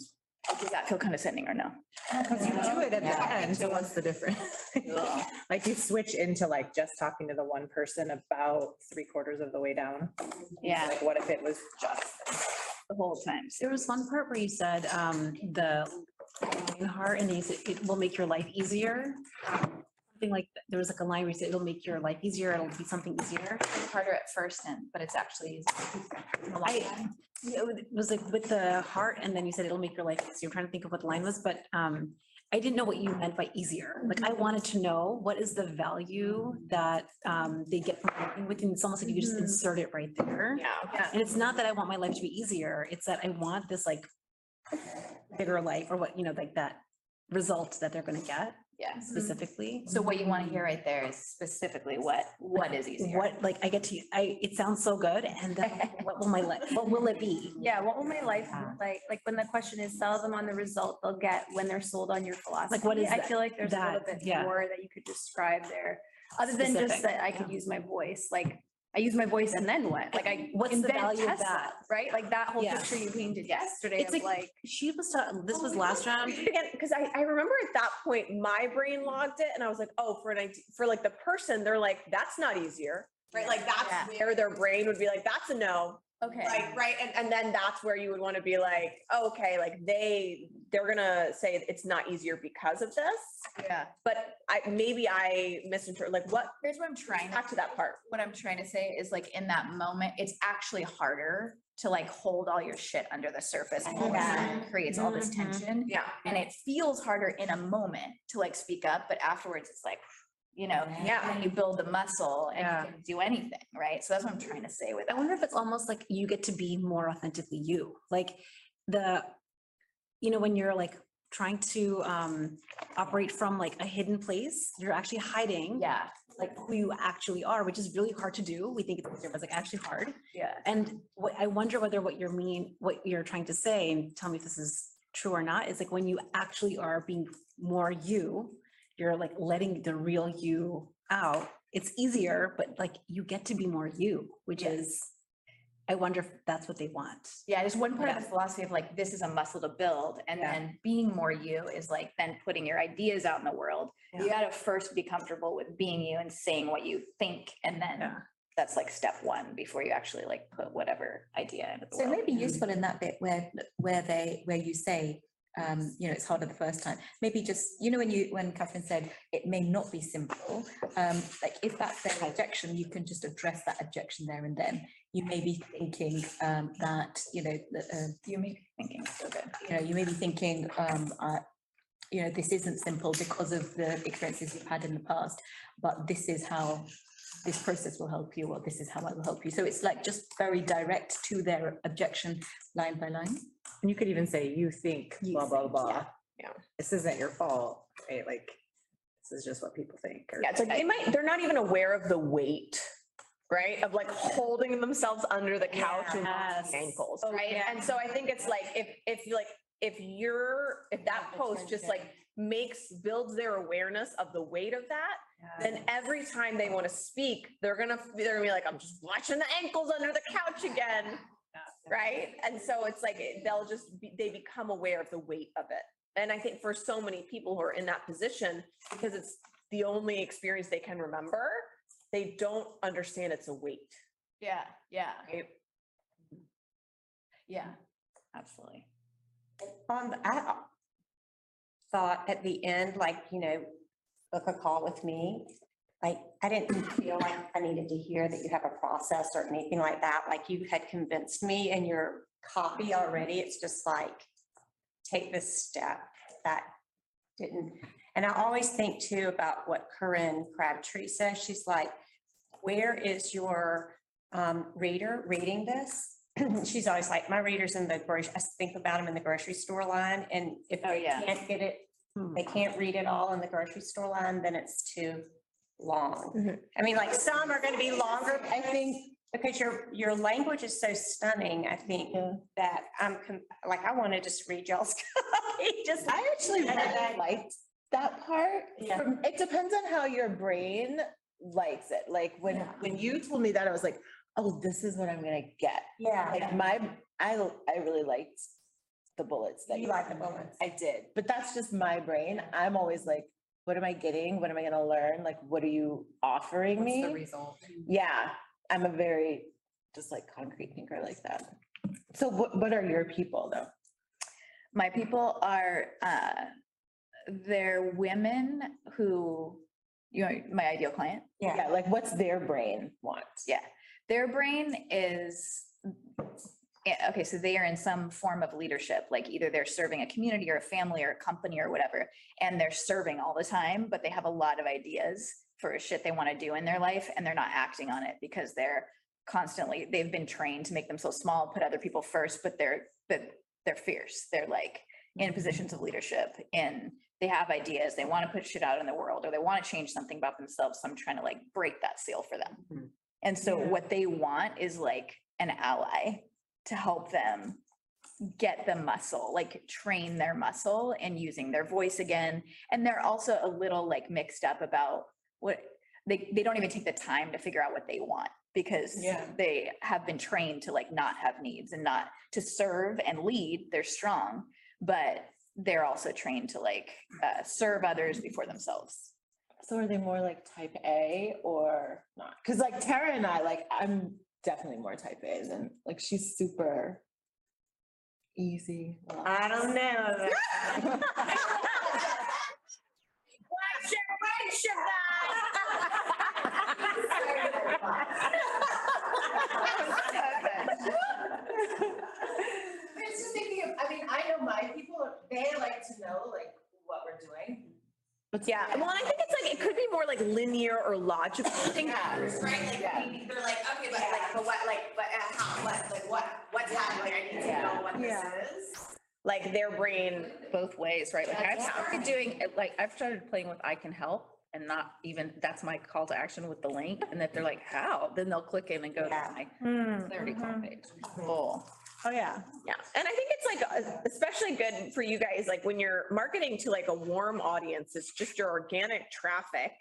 Does that feel condescending or no? Because you do it at the end, so what's the difference? Like you switch into like just talking to the one person about three quarters of the way down. Yeah. Like what if it was just? the whole time. There was one part where you said, um, the heart and you said it will make your life easier. Something like, there was like a line where you said it'll make your life easier, it'll be something easier. It's harder at first and, but it's actually. I, it was- it was like with the heart and then you said it'll make your life easier. I'm trying to think of what the line was, but, um, I didn't know what you meant by easier. Like I wanted to know what is the value that, um, they get from working with you. It's almost like you just Mhm. insert it right there. Yeah. And it's not that I want my life to be easier, it's that I want this like bigger life or what, you know, like that result that they're gonna get Yeah. Mm-hmm. specifically. So what you want to hear right there is mm-hmm. specifically what, what is easier? What, like, I get to, I, it sounds so good, and then what will my life, what will it be? Yeah, what will my life look like? Like when the question is sell them on the result they'll get when they're sold on your philosophy. Like what is it? I that- feel like there's a little that? bit Yeah. more that you could describe there. Other than just Specific, that I could use my voice, like I use my voice and then what? Like I What's the invent value of Tesla, that? Right? Like that whole Yeah. picture you painted yesterday It's of like, she was, ta- this was oh last round. Because I, I remember at that point, my brain logged it and I was like, oh, for an idea, for like the person, they're like, that's not easier. Right? Like Yeah. that's where their brain would be like, that's a no. Okay. Like, right, and, and then that's where you would want to be like, okay, like they, they're gonna say it's not easier because of this. Yeah. But I, maybe I misinterpreted, like what, Here's what I'm trying. To back to that part. What I'm trying to say is like in that moment, it's actually harder to like hold all your shit under the surface. and Yeah. Creates all this Mhm. tension. Yeah. And it feels harder in a moment to like speak up, but afterwards it's like, you know, Yeah. when you build the muscle and Yeah. you can do anything, right? So that's what I'm trying to say with I that. wonder if it's almost like you get to be more authentically you, like the, you know, when you're like trying to um operate from like a hidden place, you're actually hiding. Yeah. Like who you actually are, which is really hard to do. We think it's easier, but it's like actually hard. Yeah. And what I wonder whether what you're mean, what you're trying to say, and tell me if this is true or not, is like when you actually are being more you, you're like letting the real you out. It's easier, but like you get to be more you, which is, I wonder if that's what they want. Yeah, there's one part of the philosophy of like, this is a muscle to build, and Yeah. then being more you is like then putting your ideas out in the world. You gotta first be comfortable with being you and saying what you think, and then Yeah. that's like step one before you actually like put whatever idea into the So it may be useful in that bit where, where they, where you say, um, you know, it's harder the first time. Maybe just, you know, when you, when Kathryn said it may not be simple, um, like if that's their objection, you can just address that objection there and then. You may be thinking, um, that, you know, that, uh, You may be thinking, you know, you may be thinking, um, uh, you know, this isn't simple because of the experiences you've had in the past, but this is how this process will help you, or this is how I will help you. So it's like just very direct to their objection, line by line. And you could even say, you think blah, blah, blah. Yeah. This isn't your fault, right? Like, this is just what people think. or- Yeah, it's like they might, they're not even aware of the weight, right? Of like holding themselves under the couch and Yes. ankles, Oh, right? yeah. And so I think it's like, if, if you like, if you're, if that post just like makes, builds their awareness of the weight of that, then every time they want to speak, they're gonna, they're gonna be like, I'm just watching the ankles under the couch again. Right? And so it's like, they'll just, be they become aware of the weight of it. And I think for so many people who are in that position, because it's the only experience they can remember, they don't understand it's a weight. Yeah, yeah, Right? yeah, absolutely. On, the- I thought at the end, like, you know, book a call with me. Like, I didn't feel like I needed to hear that you have a process or anything like that. Like you had convinced me in your copy already. It's just like, take this step. That didn't, and I always think too about what Corinne Crabtree says. She's like, where is your um, reader reading this? She's always like, my reader's in the grocery, I think about them in the grocery store line, and if Oh, they yeah. can't get it, they can't read it all in the grocery store line, then it's too long. Mhm. I mean, like, some are gonna be longer, I think, because your, your language is so stunning, I think, that I'm, com- like, I want to just read y'all's copy, just. I actually really liked that part. Yeah. From- It depends on how your brain likes it. Like when, Yeah. when you told me that, I was like, oh, this is what I'm gonna get. Yeah. Like my, I, I really liked the bullets that You you. like the bullets. I did, but that's just my brain. I'm always like, what am I getting? What am I gonna learn? Like, what are you offering What's the me? result? Yeah, I'm a very, just like concrete thinker like that. So what, what are your people though? My people are, uh, they're women who, you know, my ideal client. Yeah, like what's their brain want? Yeah, their brain is, eh, okay, so they are in some form of leadership, like either they're serving a community or a family or a company or whatever, and they're serving all the time, but they have a lot of ideas for shit they want to do in their life, and they're not acting on it because they're constantly, they've been trained to make themselves small, put other people first, but they're, but they're fierce. They're like in mm-hmm. positions of leadership and they have ideas, they want to put shit out in the world, or they want to change something about themselves. So I'm trying to like break that seal for them. Mm-hmm. And so what they want is like an ally to help them get the muscle, like train their muscle and using their voice again. And they're also a little like mixed up about what they, they don't even take the time to figure out what they want because Yeah. they have been trained to like not have needs and not to serve and lead. They're strong, but they're also trained to like uh, serve others before themselves. So are they more like type A or not? Cause like Tara and I, like, I'm definitely more type A than, like, she's super easy. I don't know. It's just thinking of, I mean, I know my people, they like to know like what we're doing. Yeah, well, I think it's like, it could be more like linear or logical thinking. Yeah, Right, like, yeah. maybe they're like, okay, but like, but what, like, but uh, how, what, like, what, what's happening, I need to know what this is. Like their brain, both ways, right? Like I've started doing, like, I've started playing with I can help and not even, that's my call to action with the link. And if they're like, how, then they'll click in and go to my clarity call page. Cool. Oh, yeah. Yeah. And I think it's like uh, especially good for you guys, like when you're marketing to like a warm audience, it's just your organic traffic.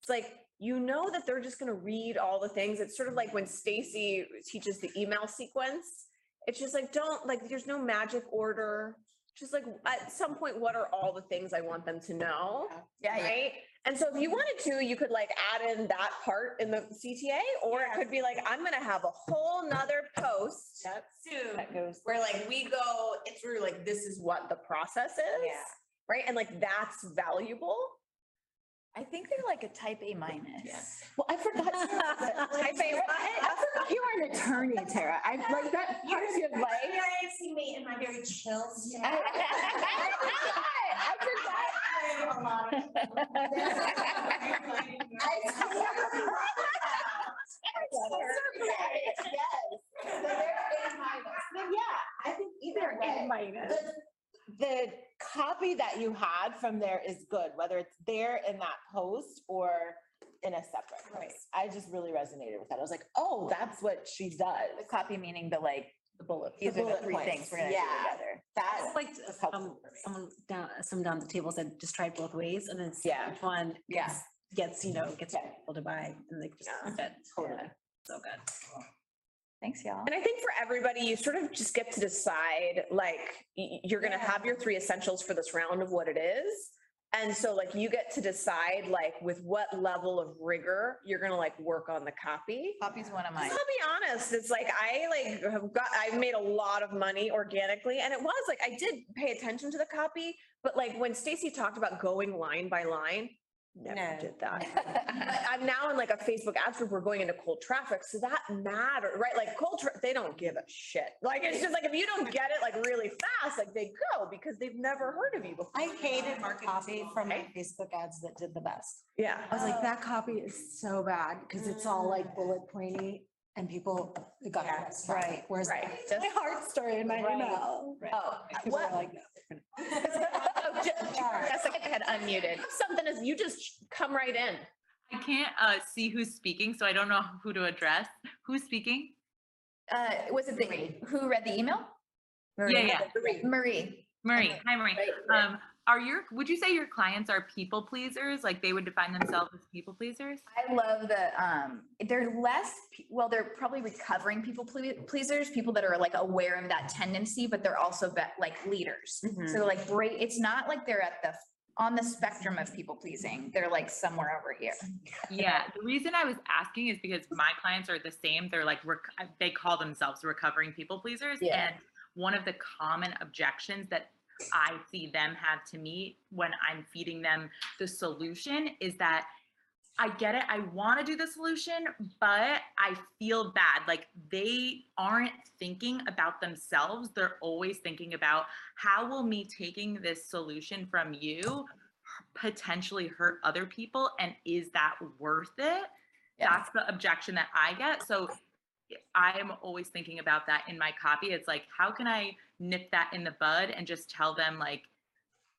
It's like, you know that they're just gonna read all the things. It's sort of like when Stacey teaches the email sequence. It's just like, don't, like, there's no magic order. Just like, at some point, what are all the things I want them to know? Yeah, yeah. Right? And so if you wanted to, you could like add in that part in the CTA, or it could be like, I'm gonna have a whole nother post soon That goes. where like we go through like, this is what the process is. Yeah. Right? And like, that's valuable. I think they're like a type A minus. Well, I forgot. Type A what? I forgot you are an attorney, Tara. I like that part of your life. You guys see me in my very chill state. I forgot. A lot of- Yeah, I think either way. the- The copy that you had from there is good, whether it's there in that post or in a separate post. I just really resonated with that. I was like, oh, that's what she does. The copy meaning the like, The bullet. these are the bullet three points. things we're gonna do Yeah. together. That It's like, was helpful um, someone down, some down the table said, just try both ways and then see Yeah. which one Yeah. gets, gets, you know, gets Yeah. people to buy and they just, Yeah. fit. Totally. Yeah, So good. Thanks, y'all. And I think for everybody, you sort of just get to decide, like, y- y- you're gonna have your three essentials for this round of what it is. And so like you get to decide like with what level of rigor you're gonna like work on the copy. Copy's one of mine. I'll be honest, it's like I like have got, I've made a lot of money organically and it was like, I did pay attention to the copy, but like when Stacey talked about going line by line, never No, did that. But I'm now in like a Facebook ads group, we're going into cold traffic, so that matter, right? Like cold, tra- they don't give a shit. Like, it's just like, if you don't get it like really fast, like they go because they've never heard of you before. I hated market copy from my Facebook ads that did the best. Yeah. I was like, that copy is so bad because it's all mm. like bullet pointy and people it got. Yeah, less right, traffic, Whereas right. my heart story in my Right, email. Oh, People are what? like, Oh, Je- Jessica had unmuted. Something is, you just come right in. I can't uh see who's speaking, so I don't know who to address. Who's speaking? Uh, was it the, who read the email? Yeah, yeah. Marie. Marie, hi Marie. Right, right. Um, are your, would you say your clients are people pleasers? Like they would define themselves as people pleasers? I love the, um, they're less, well, they're probably recovering people pleasers, people that are like aware of that tendency, but they're also be- like leaders. Mm-hmm. So like, great, it's not like they're at the on the spectrum of people pleasing, they're like somewhere over here. Yeah, the reason I was asking is because my clients are the same. They're like, rec- they call themselves recovering people pleasers. Yeah. And one of the common objections that I see them have to me when I'm feeding them the solution is that I get it. I want to do the solution, but I feel bad. Like they aren't thinking about themselves. They're always thinking about how will me taking this solution from you potentially hurt other people? And is that worth it? That's the objection that I get. So I'm always thinking about that in my copy. It's like, how can I nip that in the bud and just tell them like,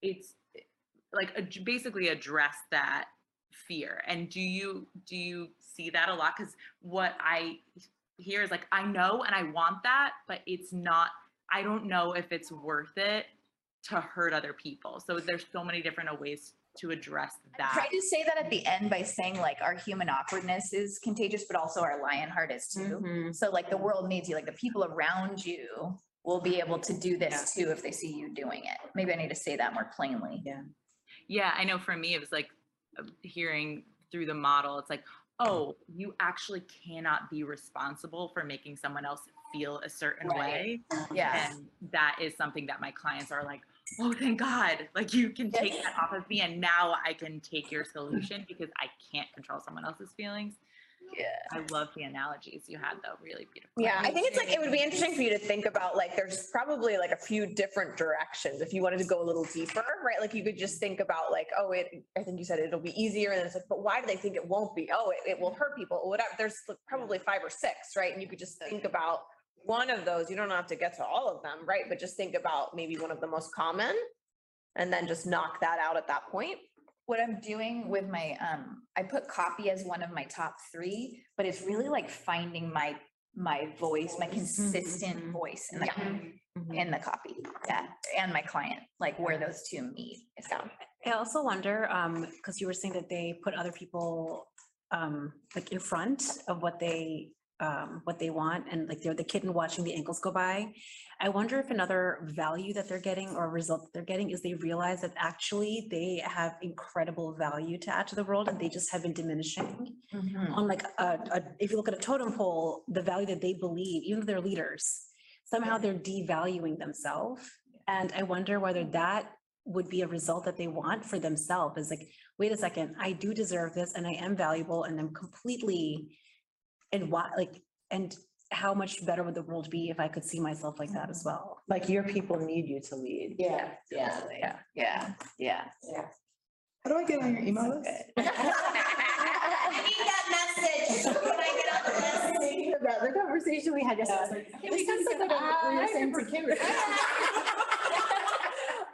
it's like basically address that fear. And do you do you see that a lot? Because what i hear is like i know and i want that but it's not i don't know if it's worth it to hurt other people. So there's so many different ways to address that. Try to say that at the end by saying like our human awkwardness is contagious, but also our lion heart is too. Mm-hmm. So like the world needs you, like the people around you will be able to do this too if they see you doing it. Maybe I need to say that more plainly. Yeah. Yeah, I know for me, it was like uh, hearing through the model, it's like, oh, you actually cannot be responsible for making someone else feel a certain Right. way. Yeah. And that is something that my clients are like, oh, thank God, like you can take that off of me and now I can take your solution because I can't control someone else's feelings. Yeah. I love the analogies you had though, really beautiful. Yeah, I think it's like, it would be interesting for you to think about, like, there's probably like a few different directions if you wanted to go a little deeper, right? Like you could just think about like, oh, it, I think you said it'll be easier. And it's like, but why do they think it won't be? Oh, it, it will hurt people, or whatever. There's probably five or six, right? And you could just think about one of those. You don't have to get to all of them, right? But just think about maybe one of the most common and then just knock that out at that point. What I'm doing with my, um, I put copy as one of my top three, but it's really like finding my, my voice, my consistent voice in the, in the copy. Yeah, and my client, like where those two meet. So. I also wonder, um, because you were saying that they put other people, um, like in front of what they, um, what they want and like they're the kitten watching the ankles go by. I wonder if another value that they're getting or result that they're getting is they realize that actually they have incredible value to add to the world and they just have been diminishing. On like a, a, if you look at a totem pole, the value that they believe, even if they're leaders, somehow they're devaluing themselves. And I wonder whether that would be a result that they want for themselves is like, wait a second, I do deserve this and I am valuable and I'm completely and why, like, and how much better would the world be if I could see myself like that as well? Like your people need you to lead. Yeah, yeah, yeah, yeah, yeah. Yeah. How do I get on your email list? I need that message. Can I get on the list? About the conversation we had yesterday. This sounds like what we were saying to Kimberly.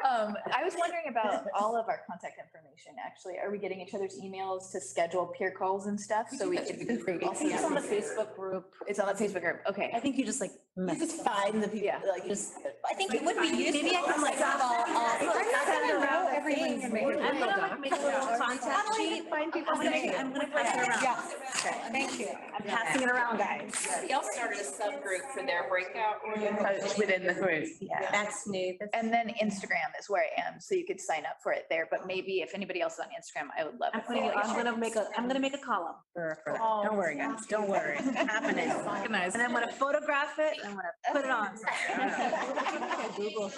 Um, I was wondering about all of our contact information, actually. Are we getting each other's emails to schedule peer calls and stuff? So we can. I think it's on the Facebook group. It's on the Facebook group. Okay. I think you just like. You just find the people, Yeah. like just. I think it would be useful. Maybe I can like. I'll- I'll- send I'll- around I'll- everyone's I'll- name. I'm gonna like make a little contact sheet. Find people. I'm gonna, I'm gonna pass it around. Yeah. okay, Thank you. I'm passing it around, guys. Y'all started a subgroup for their breakout room. Within the group. Yeah. That's new. That's- And then Instagram is where I am, so you could sign up for it there, but maybe if anybody else is on Instagram, I would love. I'm putting, it- I'm gonna make a, I'm gonna make a column for, for that. Oh, Don't worry, guys, don't worry. It's happening. And I'm gonna photograph it, and I'm gonna put it on. Google.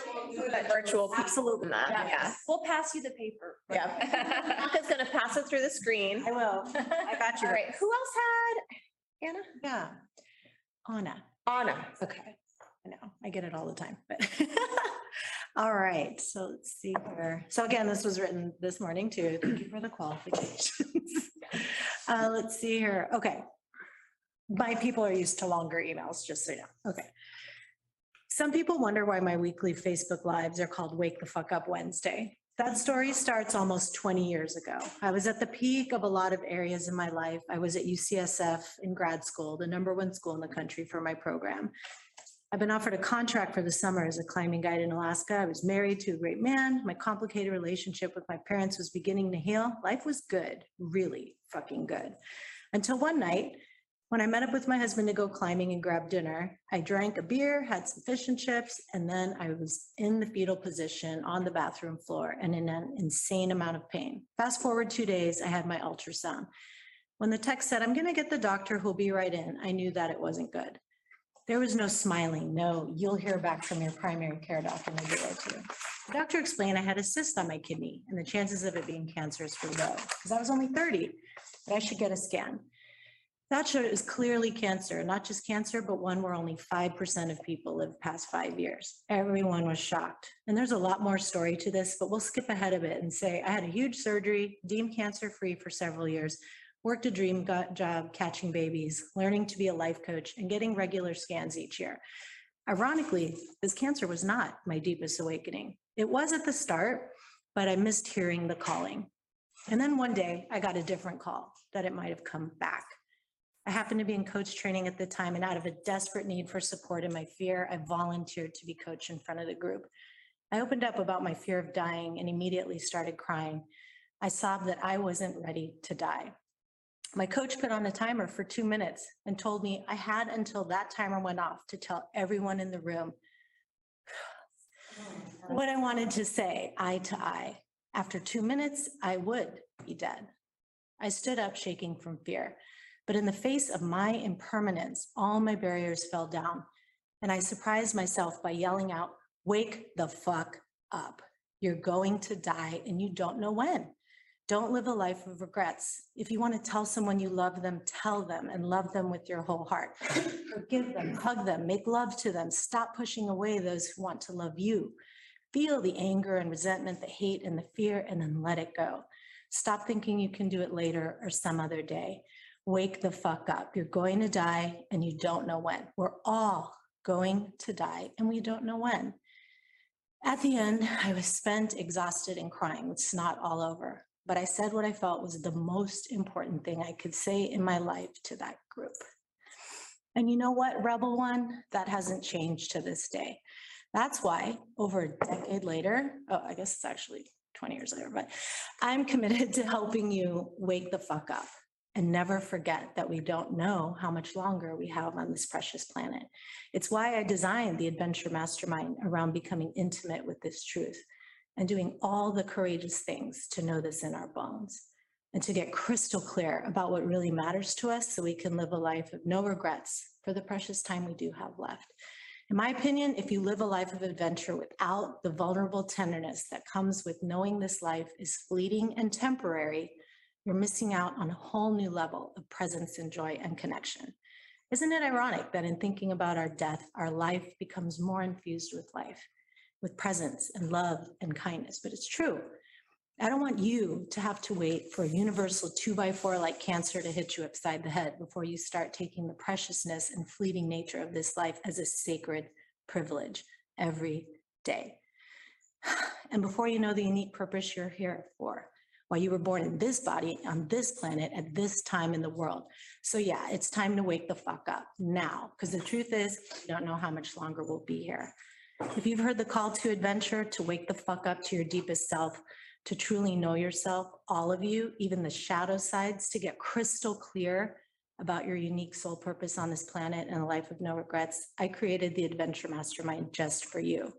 That virtual, absolutely not, Yeah. yeah. We'll pass you the paper. Yeah. Monica's gonna pass it through the screen. I will. I got you. All right, who else had? Anna? Yeah. Anna. Anna. Okay. I know, I get it all the time, but. All right, so let's see here. So again, this was written this morning too. Thank you for the qualifications. Uh, let's see here. Okay. My people are used to longer emails, just so you know. Okay. Some people wonder why my weekly Facebook lives are called Wake the Fuck Up Wednesday. That story starts almost 20 years ago. I was at the peak of a lot of areas in my life. I was at UCSF in grad school, the number one school in the country for my program. I've been offered a contract for the summer as a climbing guide in Alaska. I was married to a great man. My complicated relationship with my parents was beginning to heal. Life was good, really fucking good. Until one night, When I met up with my husband to go climbing and grab dinner, I drank a beer, had some fish and chips, and then I was in the fetal position on the bathroom floor and in an insane amount of pain. Fast forward two days, I had my ultrasound. When the tech said, I'm going to get the doctor who'll be right in, I knew that it wasn't good. There was no smiling, no, you'll hear back from your primary care doctor in a day or two. The doctor explained I had a cyst on my kidney and the chances of it being cancerous were low, because I was only 30, but I should get a scan. That showed it was clearly cancer, not just cancer, but one where only 5% of people live past five years. Everyone was shocked. And there's a lot more story to this, but we'll skip ahead of it and say I had a huge surgery, deemed cancer-free for several years, worked a dream job catching babies, learning to be a life coach, and getting regular scans each year. Ironically, this cancer was not my deepest awakening. It was at the start, but I missed hearing the calling. And then one day I got a different call that it might have come back. I happened to be in coach training at the time and out of a desperate need for support and my fear, I volunteered to be coach in front of the group. I opened up about my fear of dying and immediately started crying. I sobbed that I wasn't ready to die. My coach put on a timer for two minutes and told me I had until that timer went off to tell everyone in the room what I wanted to say, eye to eye. After two minutes, I would be dead. I stood up shaking from fear, but in the face of my impermanence, all my barriers fell down. And I surprised myself by yelling out, wake the fuck up. You're going to die and you don't know when. Don't live a life of regrets. If you want to tell someone you love them, tell them and love them with your whole heart. Forgive them, hug them, make love to them. Stop pushing away those who want to love you. Feel the anger and resentment, the hate and the fear, and then let it go. Stop thinking you can do it later or some other day. Wake the fuck up. You're going to die and you don't know when. We're all going to die and we don't know when. At the end, I was spent, exhausted, and crying with snot all over. But I said what I felt was the most important thing I could say in my life to that group. And you know what, Rebel One? That hasn't changed to this day. That's why over a decade later, oh, I guess it's actually 20 years later, but I'm committed to helping you wake the fuck up and never forget that we don't know how much longer we have on this precious planet. It's why I designed the Adventure Mastermind around becoming intimate with this truth and doing all the courageous things to know this in our bones and to get crystal clear about what really matters to us so we can live a life of no regrets for the precious time we do have left. In my opinion, if you live a life of adventure without the vulnerable tenderness that comes with knowing this life is fleeting and temporary, you're missing out on a whole new level of presence and joy and connection. Isn't it ironic that in thinking about our death, our life becomes more infused with life, with presence and love and kindness? But it's true. I don't want you to have to wait for a universal two by four like cancer to hit you upside the head before you start taking the preciousness and fleeting nature of this life as a sacred privilege every day. And before you know the unique purpose you're here for, why you were born in this body on this planet at this time in the world. So yeah, it's time to wake the fuck up now, because the truth is, you don't know how much longer we'll be here. If you've heard the call to adventure, to wake the fuck up to your deepest self, to truly know yourself, all of you, even the shadow sides, to get crystal clear about your unique soul purpose on this planet and a life of no regrets, I created the Adventure Mastermind just for you.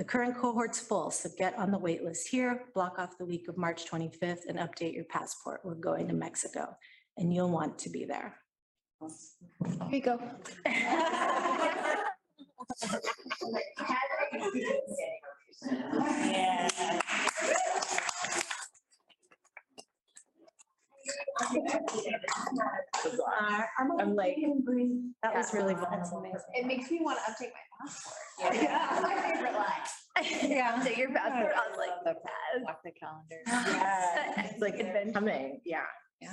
The current cohort's full, so get on the wait list here, block off the week of March 25th and update your passport. We're going to Mexico and you'll want to be there. Here you go. I'm like, That was really Yeah. vulnerable. It makes me want to update my passport. Yeah. My favorite line. Yeah. Update your passport. I was like, the pass. Block the calendar. Yeah, it's like been coming, yeah. Yeah.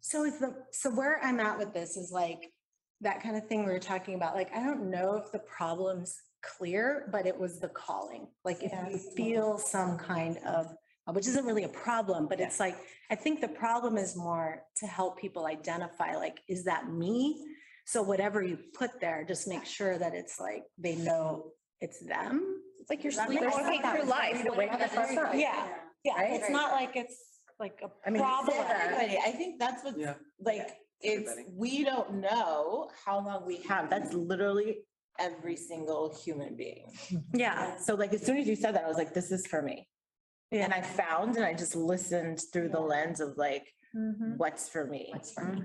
So is the, so where I'm at with this is like, that kind of thing we were talking about, like, I don't know if the problem's clear, but it was the calling. Like, if you feel some kind of, uh, which isn't really a problem, but it's like, I think the problem is more to help people identify, like, is that me? So whatever you put there, just make sure that it's like, they know it's them. It's like you're Does that sleeping make sense? through life, the way the fuck up. Yeah, yeah, Right? it's not like it's like I a mean, problem. For everybody, I think that's what's Yeah. like it's, everybody. we don't know how long we have. That's literally every single human being. Yeah. So like, as soon as you said that, I was like, this is for me. And I found and I just listened through the lens of like, what's for me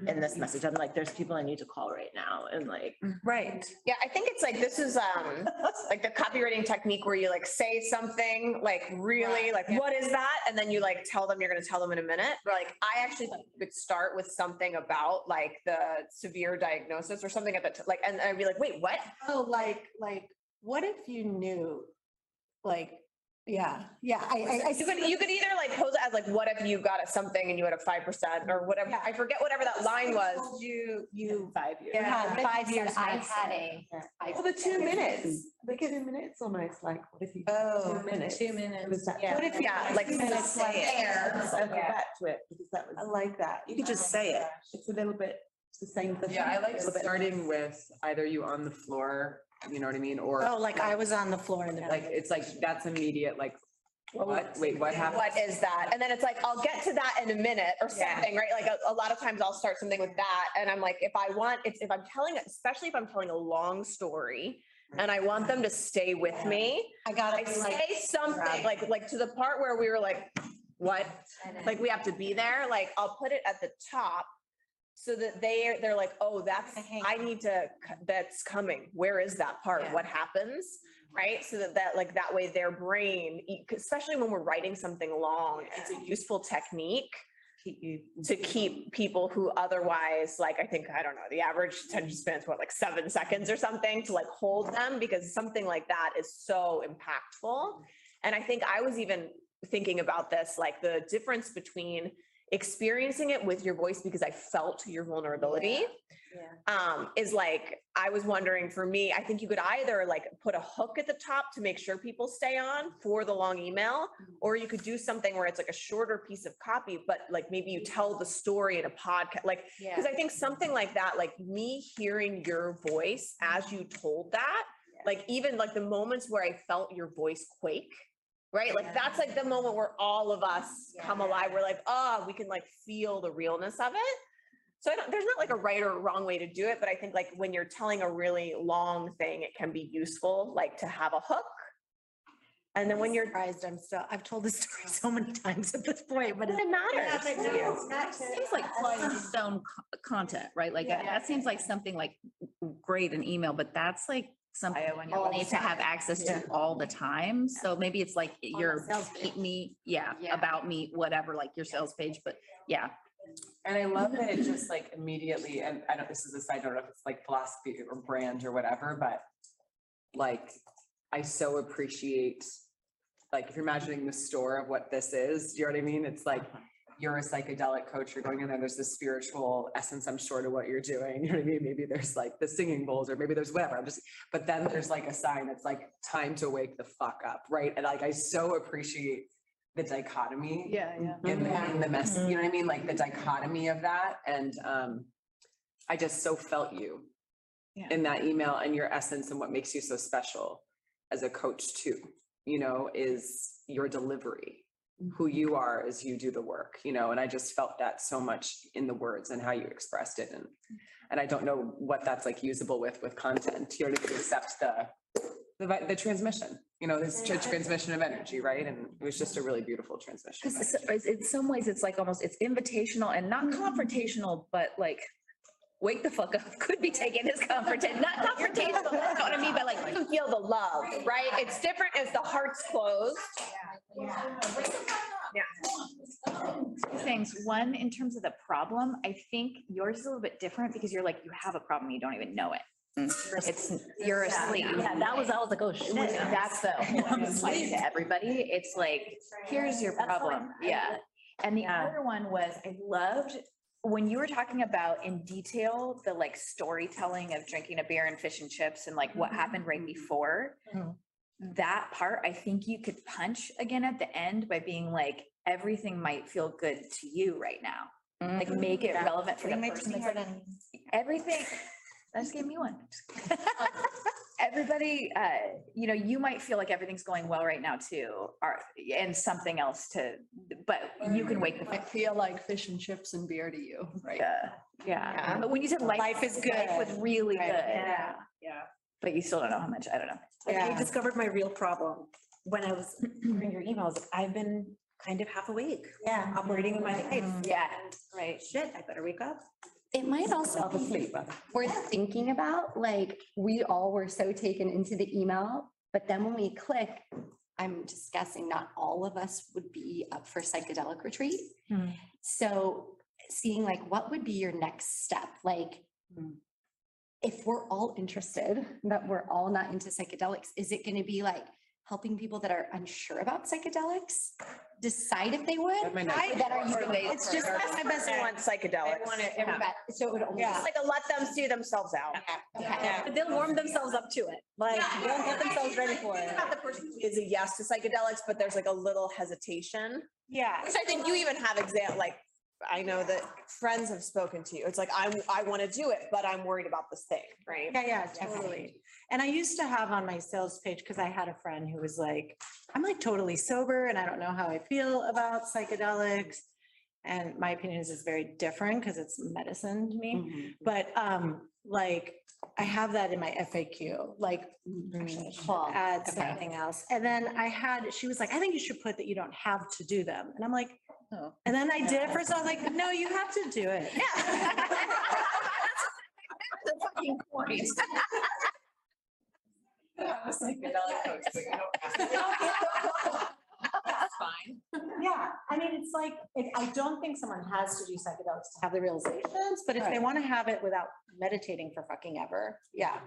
in this message. I'm like, there's people I need to call right now and like. Right. Yeah, I think it's like, this is um, like the copywriting technique where you like say something like really like, what is that? And then you like tell them you're gonna tell them in a minute. But like, I actually think you could start with something about like the severe diagnosis or something at the, t- like, and I'd be like, wait, what? Oh, like, like, what if you knew, like, yeah, yeah, I, I, I. You could, you could either like pose it as like, what if you got a something and you had a five percent or whatever, I forget whatever that line was. You, you. Five years. Yeah, five years. I had a. Well, the two minutes, they give you minutes almost like, what if you? Oh, Two minutes. two minutes. Was that- Yeah. What if you- Yeah, like, two minutes say it. there, I'll go Yeah. back to it because that was. I like that. You could just say it. It's a little bit, it's the same thing. Yeah, I a like starting with either you on the floor, you know what I mean, or. Oh, like I was on the floor in the. Like, it's like, that's immediate, like, what, wait, what happened? What is that? And then it's like, I'll get to that in a minute or Yeah. something, right? Like a, a lot of times I'll start something with that. And I'm like, if I want, it's, if I'm telling, especially if I'm telling a long story and I want them to stay with me, I gotta I be like. say something like, like to the part where we were like, what? Like we have to be there, like I'll put it at the top. So that they, they're like, oh, that's, I need to, that's coming. Where is that part? What happens? Right? So that, that like, that way their brain, especially when we're writing something long, it's a useful technique Keep you. to keep people who otherwise, like, I think, I don't know, the average attention span is what, like seven seconds or something to like hold them because something like that is so impactful. And I think I was even thinking about this, like the difference between experiencing it with your voice because I felt your vulnerability. Um, is like, I was wondering for me, I think you could either like put a hook at the top to make sure people stay on for the long email, or you could do something where it's like a shorter piece of copy, but like maybe you tell the story in a podcast, like, because I think something like that, like me hearing your voice as you told that, like even like the moments where I felt your voice quake, right? Like that's like the moment where all of us come alive. We're like, oh, we can like feel the realness of it. So I don't, there's not like a right or wrong way to do it, but I think like when you're telling a really long thing, it can be useful, like to have a hook. And then when you're. Surprised, I'm still, I've told this story so many times at this point, but. It matters. Seems like stone content, right? Like that that seems like something like great in email, but that's like something when you'll you're need to have access to Yeah. all the time. So maybe it's like your keep me, yeah, Yeah. about me, whatever, like your sales page, but yeah. And I love that it just like immediately, and I don't, this is a side note, if it's like philosophy or brand or whatever, but like, I so appreciate, like, if you're imagining the store of what this is, do you know what I mean? It's like, you're a psychedelic coach, you're going in there, there's this spiritual essence, I'm sure, to what you're doing, you know what I mean? Maybe there's like the singing bowls, or maybe there's whatever, I'm just, but then there's like a sign that's like, time to wake the fuck up, right? And like, I so appreciate the dichotomy Yeah, yeah. in the, in the mess, you know what I mean? Like the dichotomy of that and um, I just so felt you in that email and your essence and what makes you so special as a coach too, you know, is your delivery, who you are as you do the work, you know, and I just felt that so much in the words and how you expressed it and and I don't know what that's like usable with with content, you I mean, the the the transmission, you know, this tr- transmission of energy, right? And it was just a really beautiful transmission. it's- in some ways, it's like almost, it's invitational and not confrontational, but like, wake the fuck up, could be taken as confrontational, not confrontational, you know what I mean? But like, to feel the love, right? It's different as the heart's closed. Yeah. Two things. One, in terms of the problem, I think yours is a little bit different because you're like, you have a problem, you don't even know it. It's, you're asleep. Yeah, that was, I was like, oh shit. That's the, I'm like to everybody, it's like, here's your problem, yeah. And the Yeah. other one was, I loved, when you were talking about in detail, the like storytelling of drinking a beer and fish and chips and like what happened right mm-hmm. before. Mhm. That part, I think you could punch again at the end by being like, everything might feel good to you right now. Like mm-hmm. make it Yeah. relevant for the person that's like, everything, that just gave me one. Um, Everybody, uh, you know, you might feel like everything's going well right now too, or, and something else to, but you can wake the. I feel like fish and chips and beer to you, right? Yeah, Yeah. But when you said life. Life is good. With really good. Right. Yeah. Yeah. But you still don't know how much, I don't know. yeah. I discovered my real problem when I was reading your emails. I've been kind of half awake. Yeah. Operating in my life. Yeah, right. Shit, I better wake up. It might also be worth thinking about, like, we all were so taken into the email, but then when we click, I'm just guessing not all of us would be up for psychedelic retreat. Hmm. So seeing like, what would be your next step? Like, if we're all interested, but we're all not into psychedelics, is it gonna be like helping people that are unsure about psychedelics decide if they would? might Or that are you they- It's just not my best want psychedelics. want it, everybody- So it would only. It's like a let them see themselves out. Yeah, but they'll warm themselves up to it. Like, they'll get themselves ready for it. Not the person who is a yes to psychedelics, but there's like a little hesitation. Yeah. Which I think you even have exam, like, I know that friends have spoken to you. It's like, I'm I want to do it, but I'm worried about this thing, right? Yeah, yeah, totally. And I used to have on my sales page, because I had a friend who was like, I'm like totally sober and I don't know how I feel about psychedelics. And my opinion is it's very different because it's medicine to me. But um, like, I have that in my FAQ, like, actually, add Okay. something else. And then I had, she was like, I think you should put that you don't have to do them. And I'm like, Oh. and then I did it first, I was like, no, you have to do it. Yeah. the fucking point. That's fine. Yeah, I mean, it's like, it- I don't think someone has to do psychedelics to have the realizations, but if they want to have it without meditating for fucking ever, yeah.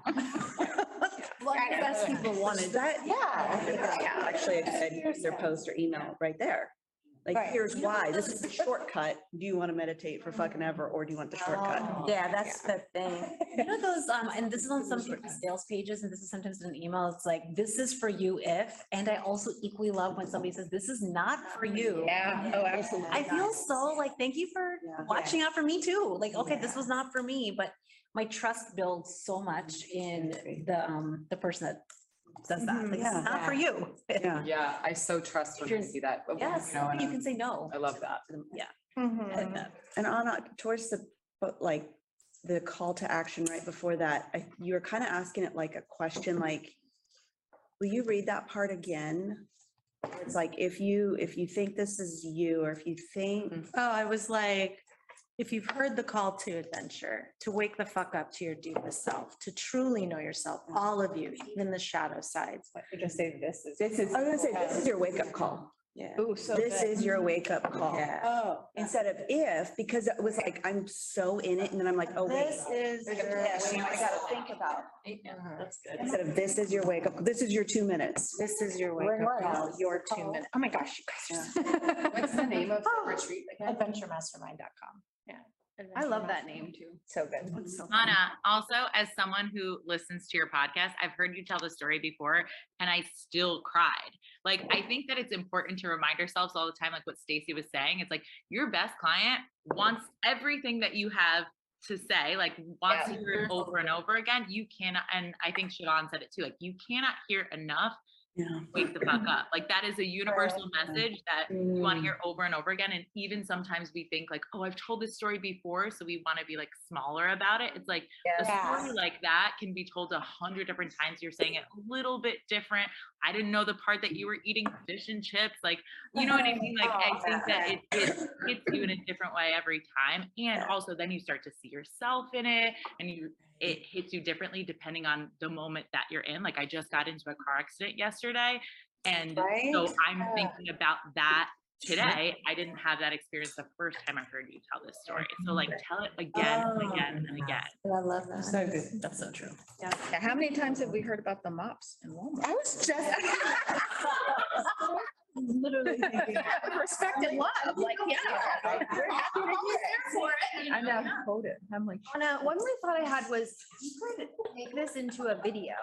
Well, I guess people wanted that, Yeah. yeah. Actually, a good user post or email right there. Like, Right. here's why. This is the shortcut. Do you want to meditate for fucking ever or do you want the shortcut? Yeah, that's the thing. You know those, um, and this is on some people's sales pages, and this is sometimes in an email, it's like, this is for you if, and I also equally love when somebody says, this is not for you. Yeah. Oh, absolutely. I feel so like, thank you for watching out for me too. Like, okay, this was not for me, but my trust builds so much in the, um, the person that says that. Mm-hmm. Like, this is not for you. Yeah. Yeah, I so trust when I see that. but, Yes, you know, and you I'm- can say no. I love that. Um, yeah. Mm-hmm. Uh, and Anna, towards the, but like, the call to action right before that, I, you were kind of asking it like a question, like, will you read that part again? It's like, if you, if you think this is you, or if you think, mm. Oh, I was like, if you've heard the call to adventure, to wake the fuck up to your deepest self, to truly know yourself, all of you, even the shadow sides. I Just say this is. this is, I was gonna say, this is your wake up call. Yeah. Ooh, so This good. is your wake up call. Oh. Instead of if, because it was like, I'm so in it, and then I'm like, oh, wait. This is. your- Yes, I gotta think about. Uh-huh. That's good. Instead of this is your wake up, this is your two minutes. This is your wake Where up was call, your two minutes. Oh my gosh, you guys. What's the name of the retreat again? Adventuremastermind.com. Yeah. I love that name too. So good. Anna, also as someone who listens to your podcast, I've heard you tell the story before and I still cried. Like, I think that it's important to remind ourselves all the time, like what Stacey was saying. It's like your best client wants everything that you have to say, like wants to hear it over and over again. You cannot, and I think Siobhan said it too, like you cannot hear enough Yeah. wake the fuck up. Like that is a universal message that you want to hear over and over again. And even sometimes we think like, oh, I've told this story before, so we want to be like smaller about it. It's like a story like that can be told a hundred different times. You're saying it a little bit different. I didn't know the part that you were eating fish and chips. Like, you know what I mean? Like, I think that it, it hits you in a different way every time. And also then you start to see yourself in it and you it hits you differently depending on the moment that you're in. Like I just got into a car accident yesterday. And so I'm Yeah. thinking about that today. I didn't have that experience the first time I heard you tell this story. So like tell it again and oh, again and again. I love that. So good. That's so true. Yeah, how many times have we heard about the mops in Walmart? I was just. Literally thinking. Respected love, like, yeah. We're happy to hear it. I know, quote it. I'm like. Anna, one more thought I had was you could make this into a video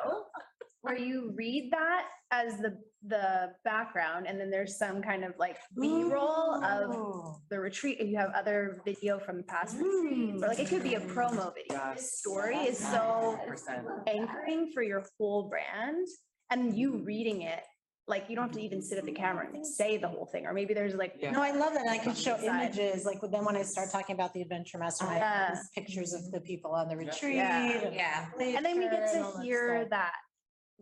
where you read that as the, the background and then there's some kind of like B-roll of oh. the retreat. If you have other video from the past retreats, or like it could be a promo video. This story is so 100%. anchoring for your whole brand and you reading it Like, you don't have to even sit at the camera and say the whole thing, or maybe there's like. No, I love that. I can show Side. images, like when- then when I start talking about the adventure mastermind, Yeah. there's pictures of the people on the retreat. Yeah. and Yeah. And then we get nature and all to hear that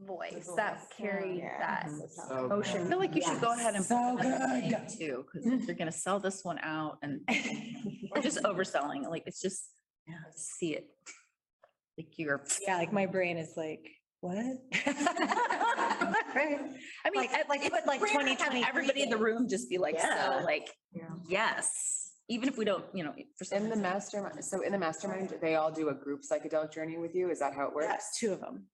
voice, that carry that mm-hmm. So emotion. I feel like you should go ahead and. So put that in good. Too, because you're gonna sell this one out and we're just overselling, it. like, it's just, see it. Like you're. Yeah, like my brain is like, what? I mean, Like- I- like put like we're gonna have 2023 Everybody in the room just be like, Yeah. so like, yes, even if we don't, you know. for some In the mastermind, so in the mastermind, they all do a group psychedelic journey with you? Is that how it works? Yes, two of them.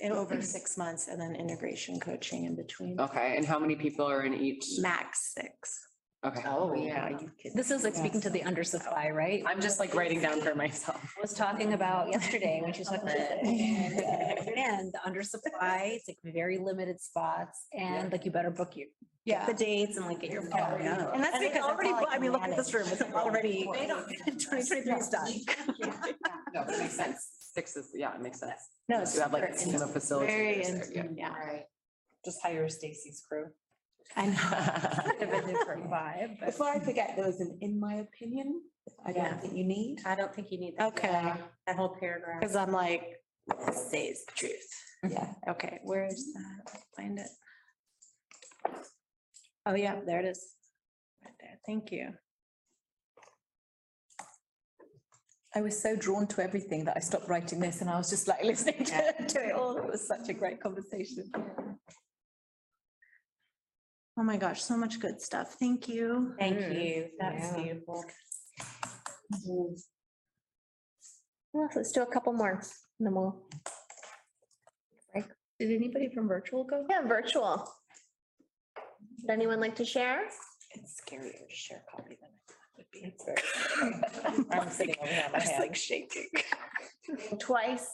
In over mm-hmm. six months and then integration coaching in between. Okay, and how many people are in each? Max six. Okay. Oh, oh yeah, you could. This is like speaking to the undersupply, right? I'm just like writing down for myself. I was talking about yesterday when she was talking about. And the undersupply, it's like very limited spots and like you better book you. Yeah. The dates and like get your. And that's And it's because already, all I bu- I can mean, look at this room, it's already, twenty twenty-three is done. No, it makes sense. Six is, yeah, it makes sense. No, You have like a super team of facilitators. Very there, intimate, yeah. Right. Just hire Stacey's crew. I know. Of a different vibe, but. Before I forget, there was an in my opinion, I Yeah. don't think you need. I don't think you need. that. Okay, That whole paragraph. because I'm like, this says the truth. Mm-hmm. Yeah. Okay, where is mm-hmm. that? Find it. Oh, yeah, there it is. Right there. Thank you. I was so drawn to everything that I stopped writing this and I was just like listening to to it all. It was such a great conversation. Oh my gosh, so much good stuff. Thank you. Thank you. That's Yeah. beautiful. Well, let's do a couple more, and then we'll. Did anybody from virtual go? Yeah, virtual. Would anyone like to share? It's scarier to share copy than I thought it would be. I'm sitting over here on my It's hand. like shaking. Twice.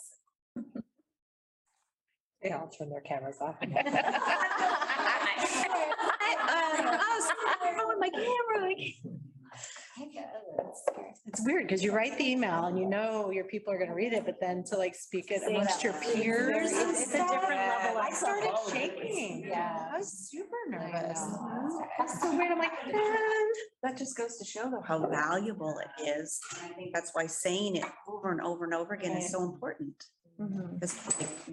They all turn their cameras off. my camera. It's weird because you write the email and you know your people are gonna read it, but then to like speak it amongst your peers. and It's a different level of I started shaking. Yeah, I was super nervous. That's so weird. I'm like, That just goes to show though how valuable it is. I think that's why saying it over and over and over again is so important. Because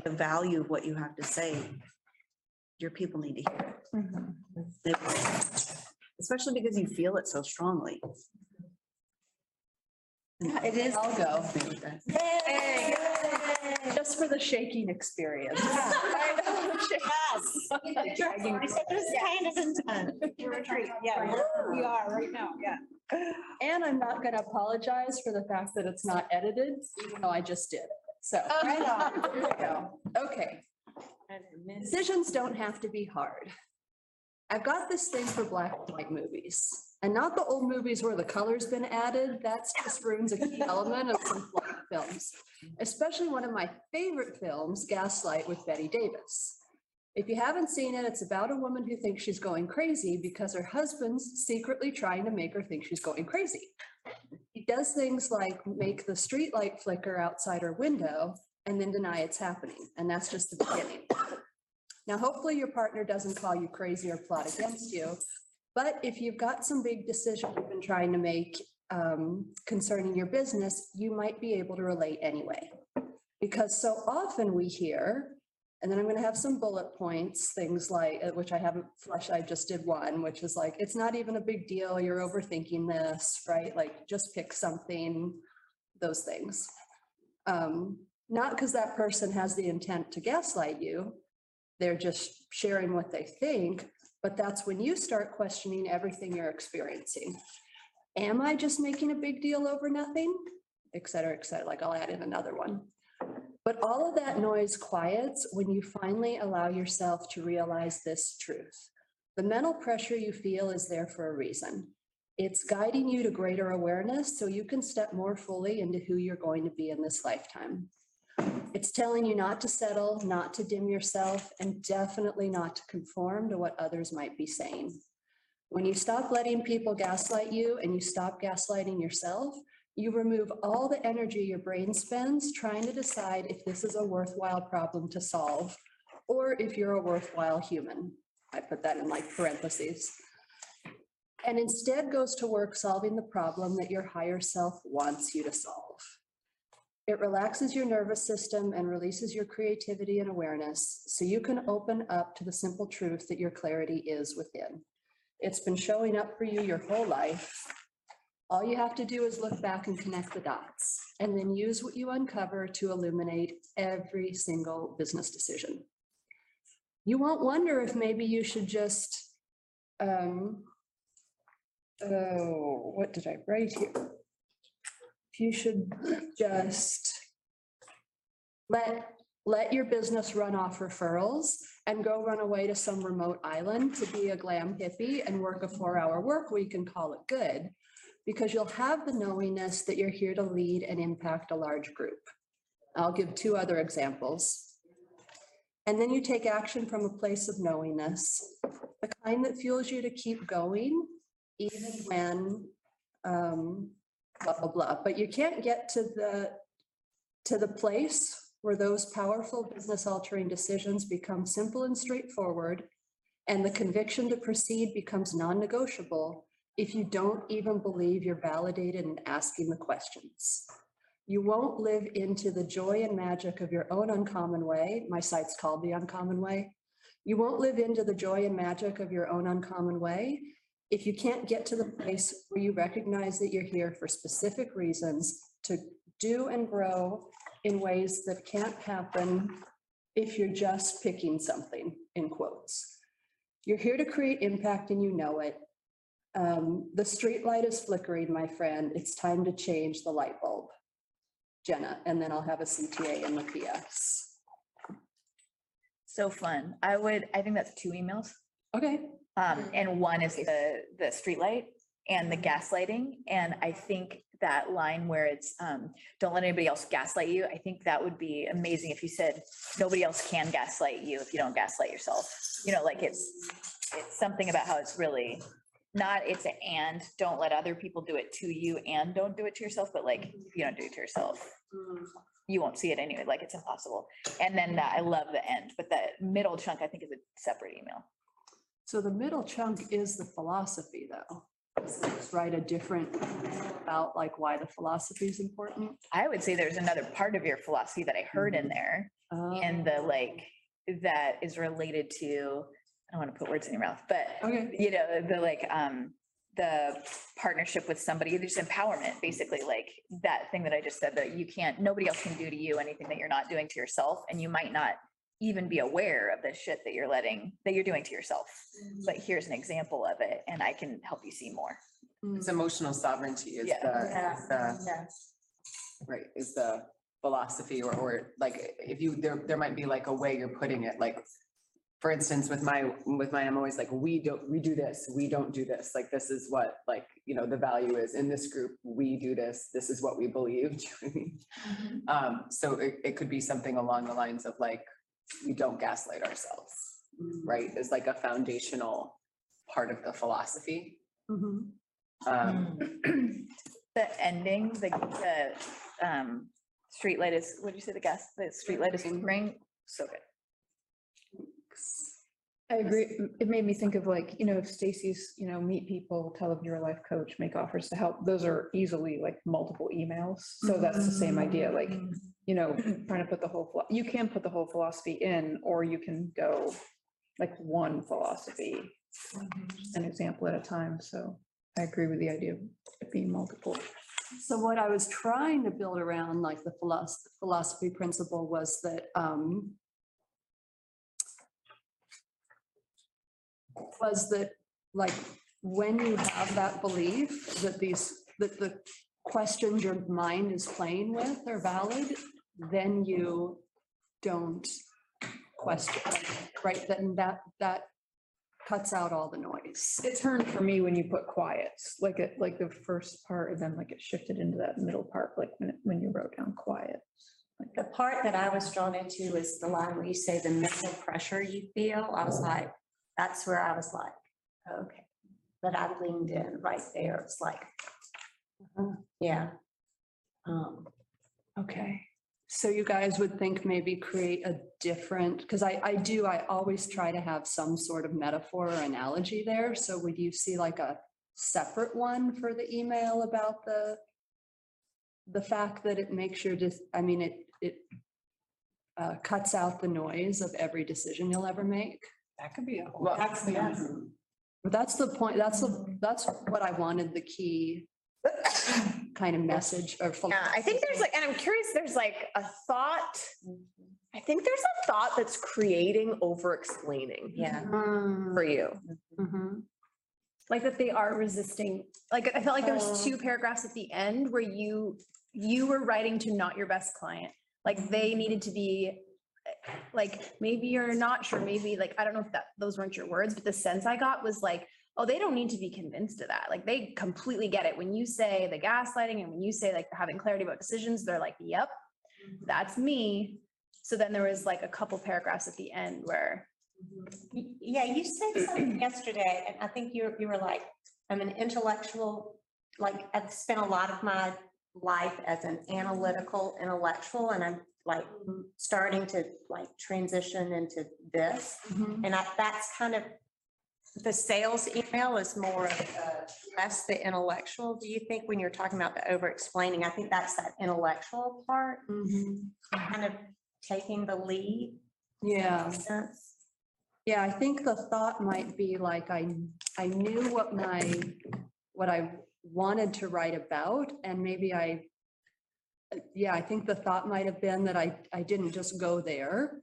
the value of what you have to say, your people need to hear mm-hmm. it. Especially because you feel it so strongly. It is. I'll go. Just for the shaking experience. This kind of intense. Retreat, yeah, we are right now, yeah. And I'm not gonna apologize for the fact that it's not edited, even though I just did. So. Right on. Here we go. Okay. Decisions don't have to be hard. I've got this thing for black and white movies. And not the old movies where the color's been added, that's just ruins a key element of some black films. Especially one of my favorite films, Gaslight with Bette Davis. If you haven't seen it, it's about a woman who thinks she's going crazy because her husband's secretly trying to make her think she's going crazy. He does things like make the street light flicker outside her window and then deny it's happening. And that's just the beginning. Now, hopefully your partner doesn't call you crazy or plot against you. But if you've got some big decision you've been trying to make um, concerning your business, you might be able to relate anyway. Because so often we hear, and then I'm gonna have some bullet points, things like, uh, which I haven't flushed, I just did one, which is like, it's not even a big deal, you're overthinking this, right? Like, just pick something, those things. Um, Not because that person has the intent to gaslight you, they're just sharing what they think, but that's when you start questioning everything you're experiencing. Am I just making a big deal over nothing? Et cetera, et cetera, like I'll add in another one. But all of that noise quiets when you finally allow yourself to realize this truth. The mental pressure you feel is there for a reason. It's guiding you to greater awareness so you can step more fully into who you're going to be in this lifetime. It's telling you not to settle, not to dim yourself, and definitely not to conform to what others might be saying. When you stop letting people gaslight you and you stop gaslighting yourself, you remove all the energy your brain spends trying to decide if this is a worthwhile problem to solve or if you're a worthwhile human. I put that in like parentheses. And instead goes to work solving the problem that your higher self wants you to solve. It relaxes your nervous system and releases your creativity and awareness so you can open up to the simple truth that your clarity is within. It's been showing up for you your whole life. All you have to do is look back and connect the dots and then use what you uncover to illuminate every single business decision. You won't wonder if maybe you should just, um, oh, what did I write here? You should just let, let your business run off referrals and go run away to some remote island to be a glam hippie and work a four-hour work week and call it good. Because you'll have the knowingness that you're here to lead and impact a large group. I'll give two other examples. And then you take action from a place of knowingness, the kind that fuels you to keep going even when um, blah, blah, blah. But you can't get to the, to the place where those powerful business altering decisions become simple and straightforward and the conviction to proceed becomes non-negotiable if you don't even believe you're validated in asking the questions. You won't live into the joy and magic of your own uncommon way. My site's called The Uncommon Way. You won't live into the joy and magic of your own uncommon way if you can't get to the place where you recognize that you're here for specific reasons to do and grow in ways that can't happen if you're just picking something, in quotes. You're here to create impact and you know it. Um, the street light is flickering, my friend. It's time to change the light bulb. Jenna, and then I'll have a CTA in the PS. So fun. I would, I think that's two emails. Okay. Um, and one is the, the streetlight and the gaslighting. And I think that line where it's, um, don't let anybody else gaslight you. I think that would be amazing if you said, nobody else can gaslight you if you don't gaslight yourself. You know, like it's, it's something about how it's really not, it's a and, don't let other people do it to you and don't do it to yourself, but like, if you don't do it to yourself, you won't see it anyway, like it's impossible. And then that, I love the end, but the middle chunk, I think is a separate email. So the middle chunk is the philosophy, though. Just Write a different about like why the philosophy is important. I would say there's another part of your philosophy that I heard in there. And the like, that is related to, I don't want to put words in your mouth, but you know, the like, um, the partnership with somebody, there's empowerment, basically like that thing that I just said, that you can't, nobody else can do to you anything that you're not doing to yourself. And you might not even be aware of the shit that you're letting, that you're doing to yourself. But mm-hmm. here's an example of it and I can help you see more. It's mm. emotional sovereignty is the, Yeah. is the, right, is the philosophy or, or like, if you, there, there might be like a way you're putting it, like, for instance, with my, with mine, I'm always like, we don't, we do this, we don't do this, like, this is what, like, you know, the value is in this group, we do this, this is what we believe. do you know what I mean? Um, so it, it could be something along the lines of like, we don't gaslight ourselves, right? Is like a foundational part of the philosophy. Um, The ending, the, the, um, streetlight is, what did you say, the gas, the streetlight is flickering, so good. I agree. It made me think of like, you know, if Stacey's, you know, meet people, tell them you're a life coach, make offers to help, those are easily like multiple emails. So that's the same idea, like, you know, trying to put the whole, philo- you can put the whole philosophy in, or you can go like one philosophy, an example at a time. So I agree with the idea of it being multiple. So what I was trying to build around, like the philosophy, philosophy principle was that, um, was that, like, when you have that belief that these, that the questions your mind is playing with are valid, then you don't question, right? Then that, that cuts out all the noise. It turned for me when you put quiet, like it, like the first part, and then like it shifted into that middle part, like when, it- when you wrote down quiet. Like The part that I was drawn into is the line where you say the mental pressure you feel. I was like, that's where I was like, okay. But I leaned in right there. It's like, yeah. Um, Okay, So you guys would think maybe create a different, because I, I do, I always try to have some sort of metaphor or analogy there. So would you see like a separate one for the email about the the fact that it makes your, dis- I mean, it, it uh, cuts out the noise of every decision you'll ever make? That could be a. Well, that's the, but that's the point, that's the, that's what I wanted, the key kind of message or. Yeah, I think there's like, and I'm curious, there's like a thought. I think there's a thought that's creating over explaining. Yeah. For you. Mm-hmm. Like that they are resisting, like I felt like there was Oh. two paragraphs at the end where you, you were writing to not your best client. Like they needed to be, like, maybe you're not sure, maybe like, I don't know if that, those weren't your words, but the sense I got was like, oh, they don't need to be convinced of that. Like they completely get it. When you say the gaslighting and when you say like having clarity about decisions, they're like, yep, mm-hmm. that's me. So then there was like a couple paragraphs at the end where mm-hmm. Yeah, you said something yesterday, and I think you, you were like, I'm an intellectual, like, I've spent a lot of my life as an analytical intellectual, and I'm like starting to like transition into this. Mm-hmm. And I, that's kind of, the sales email is more of the, less the intellectual. Do you think when you're talking about the over explaining, I think that's that intellectual part? Mm-hmm. Kind of taking the lead? Yeah. Sense? Yeah, I think the thought might be like, I, I knew what my, what I wanted to write about and maybe I, yeah, I think the thought might have been that I, I didn't just go there.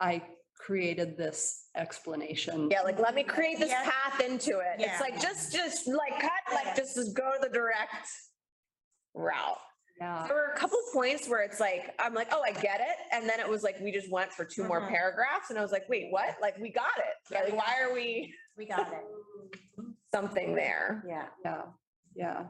I created this explanation. Yeah, like, let me create this path into it. Yeah. It's like, just, just like cut, like, just go the direct route. Yeah. There were a couple points where it's like, I'm like, oh, I get it. And then it was like, we just went for two more Mhm. paragraphs and I was like, wait, what? Like, we got it. Like, why are we? We got it. Something there. Yeah. Yeah, yeah,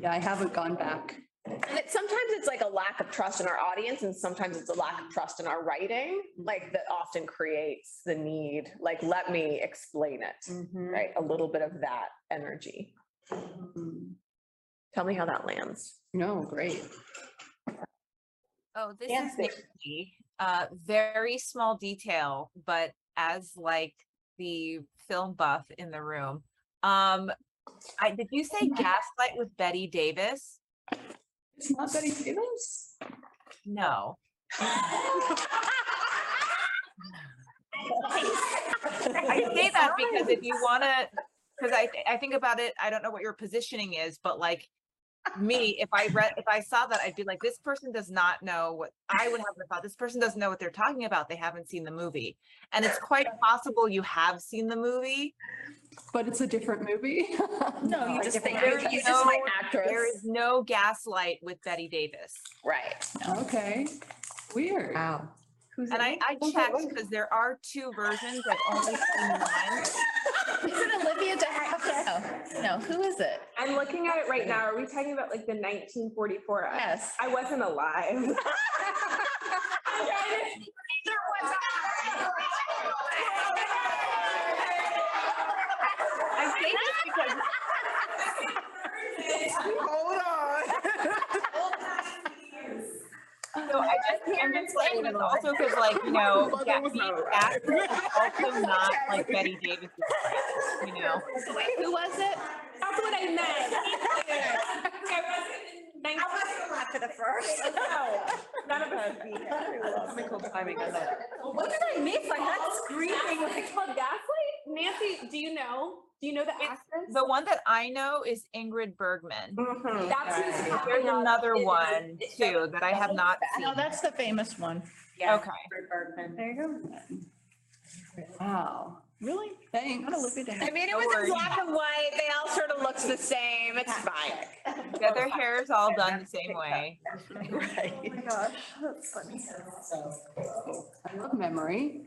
yeah, I haven't gone back. And it, sometimes it's like a lack of trust in our audience and sometimes it's a lack of trust in our writing, like that often creates the need, like, let me explain it, right? A little bit of that energy. Tell me how that lands. No, great. Oh, this Yeah, is Nikki. Uh, very small detail, but as like the film buff in the room. Um, I, did you say gaslight with Bette Davis? It's not that Bette Davis? No. I say that because if you wanna, because I, I think about it, I don't know what your positioning is, but like me, if I read, if I saw that, I'd be like, this person does not know what, I would have the thought, this person doesn't know what they're talking about. They haven't seen the movie. And it's quite possible you have seen the movie. But it's a different movie? No, you just think, There is it's just my no- actress. There is no gaslight with Bette Davis. Right. Okay, weird. Wow. And I, I checked because there are two versions. I've only seen one. Is it Olivia de No, no, who is it? I'm looking at it right now. Are we talking about like the nineteen forty-four? Yes. I wasn't alive. I say this because. Hold on. So I just, I'm just saying this also because like, you know, Mother ga- was not gaslit is also not like Bette Davis, you know? Wait, who was it? That's what I meant. I wasn't allowed For the first. No, none of us. be here. Comical timing on that. What did I miss? I had screaming like called Gaslight. Nancy, do you know? Do you know the actress? The one that I know is Ingrid Bergman. Mm-hmm. That's who's There's popping up. another one too that I have not seen. No, that's the famous one. Yeah. Okay. Ingrid Bergman. There you go. Wow, Really? thanks. I mean, it was in black and white. They all sort of looked the same. It's fine. Yeah, their hair is all done the same way. Right. Oh my gosh, that's funny. So, I love memory.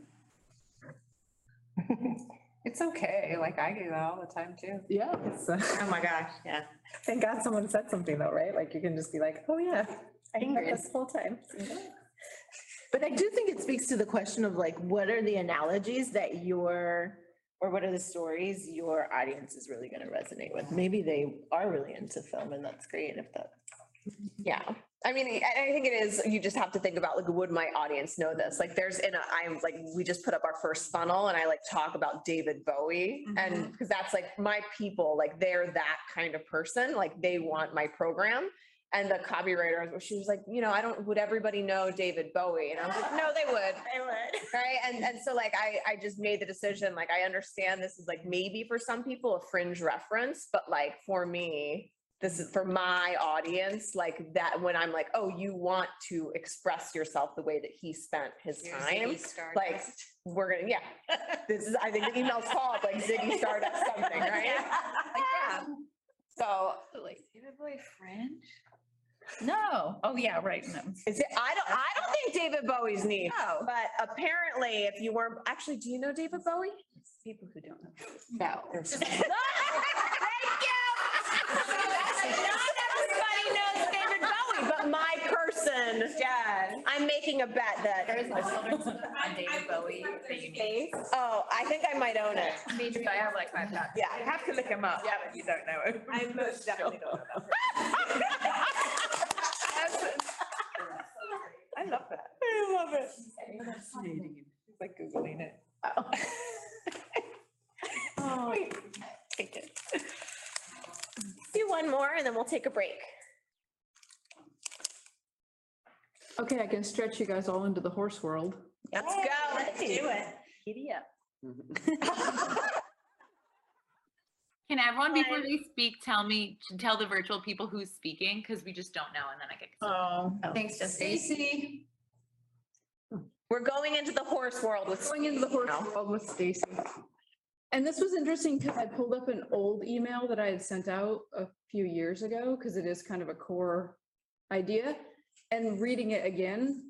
It's okay, like I do that all the time too. Yeah. Uh, oh, my gosh, yeah. Thank God someone said something though, right? Like you can just be like, oh yeah. I Ingrid. this whole time. But I do think it speaks to the question of like, what are the analogies that your, or what are the stories your audience is really gonna resonate with? Maybe they are really into film and that's great if that. Yeah. I mean, I, I think it is, you just have to think about like, would my audience know this? Like there's, in a I'm like, we just put up our first funnel and I like talk about David Bowie. And mm-hmm. because that's like my people, like they're that kind of person, like they want my program. And the copywriter, she was like, you know, I don't, would everybody know David Bowie? And I was like, no, they would. They would. Right. And, and so like, I, I just made the decision, like, I understand this is like maybe for some people a fringe reference, but like for me, this is for my audience, like that, when I'm like, oh, you want to express yourself the way that he spent his Your time. Ziggy Like, we're gonna, yeah, this is, I think the email's called like Ziggy Stardust something, right? Like, yeah. So. David Bowie French? No. Oh, yeah, right. No. Is it, I don't, I don't think David Bowie's neat, but apparently if you weren't, actually, do you know David Bowie? People who don't know. No. Not everybody knows David Bowie, but my person, yeah, I'm making a bet that. There's a children's book on David Bowie that you need. Oh, I think I might own it. I have like five copies. Yeah. You have to look him up. Yeah, but you don't know it. I most definitely don't know. I love that. I love it. It's like Googling it. Oh, oh. Take it. Do one more and then we'll take a break. Okay, I can stretch you guys all into the horse world. Let's go. Let's do it. Giddy up. Can everyone, before they speak, tell me, tell the virtual people who's speaking? Because we just don't know and then I get. Oh. Thanks, Justine. Stacey. We're going into the horse world with. Going into the horse world with Stacey. And this was interesting because I pulled up an old email that I had sent out a few years ago, because it is kind of a core idea. And reading it again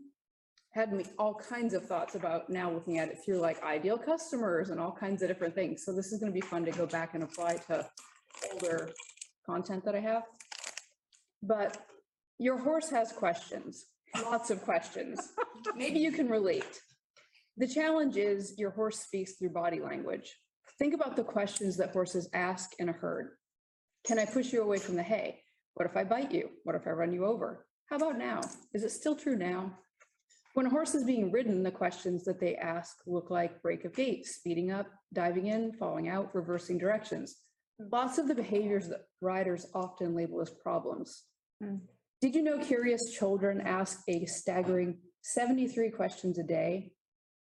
had me all kinds of thoughts about now looking at it through like ideal customers and all kinds of different things. So this is going to be fun to go back and apply to older content that I have. But your horse has questions, lots of questions. Maybe you can relate. The challenge is your horse speaks through body language. Think about the questions that horses ask in a herd. Can I push you away from the hay? What if I bite you? What if I run you over? How about now? Is it still true now? When a horse is being ridden, the questions that they ask look like break of gait, speeding up, diving in, falling out, reversing directions. Lots of the behaviors that riders often label as problems. Hmm. Did you know curious children ask a staggering 73 questions a day?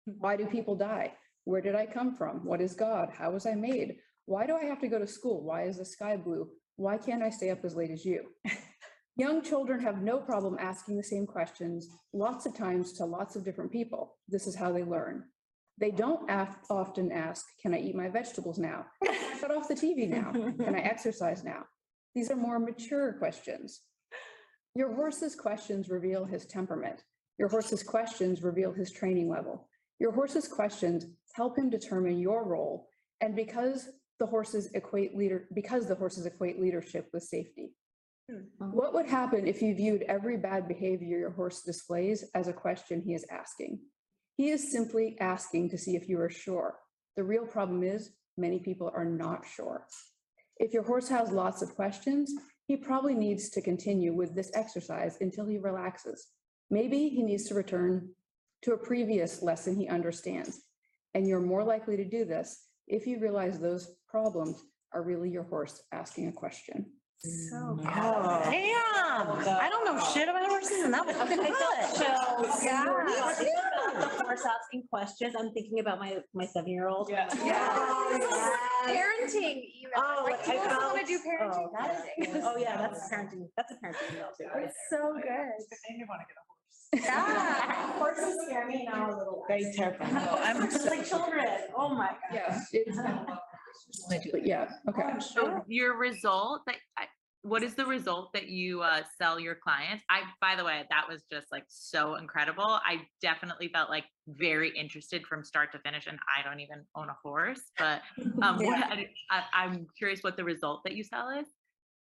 Why do people die? Where did I come from? What is God? How was I made? Why do I have to go to school? Why is the sky blue? Why can't I stay up as late as you? Young children have no problem asking the same questions lots of times to lots of different people. This is how they learn. They don't af- often ask, can I eat my vegetables now? Can I Shut off the TV now. Can I exercise now? These are more mature questions. Your horse's questions reveal his temperament. Your horse's questions reveal his training level. Your horse's questions help him determine your role. And because the horses equate leader, because the horses equate leadership with safety. Hmm. What would happen if you viewed every bad behavior your horse displays as a question he is asking? He is simply asking to see if you are sure. The real problem is many people are not sure. If your horse has lots of questions, he probably needs to continue with this exercise until he relaxes. Maybe he needs to return to a previous lesson he understands. And you're more likely to do this if you realize those problems are really your horse asking a question. So mm, Damn, I don't know shit about horses and that was I good. felt chills. Yeah. Horse asking questions. I'm thinking about my, my seven-year-old. Yeah. Parenting. email. Oh, Like, I who doesn't felt- wanna do parenting? oh, that is- Oh, yeah, that's parenting, that's a parenting email too. right It's so good. you want to get a horse. Yeah. Horses scare me now a little. Very terrifying. No, I'm just like children. Oh, my God. Yeah. it's- But yeah, okay. So your result that, I- what is the result that you uh, sell your clients? I, by the way, that was just like so incredible. I definitely felt like very interested from start to finish and I don't even own a horse, but um, what, I, I'm curious what the result that you sell is.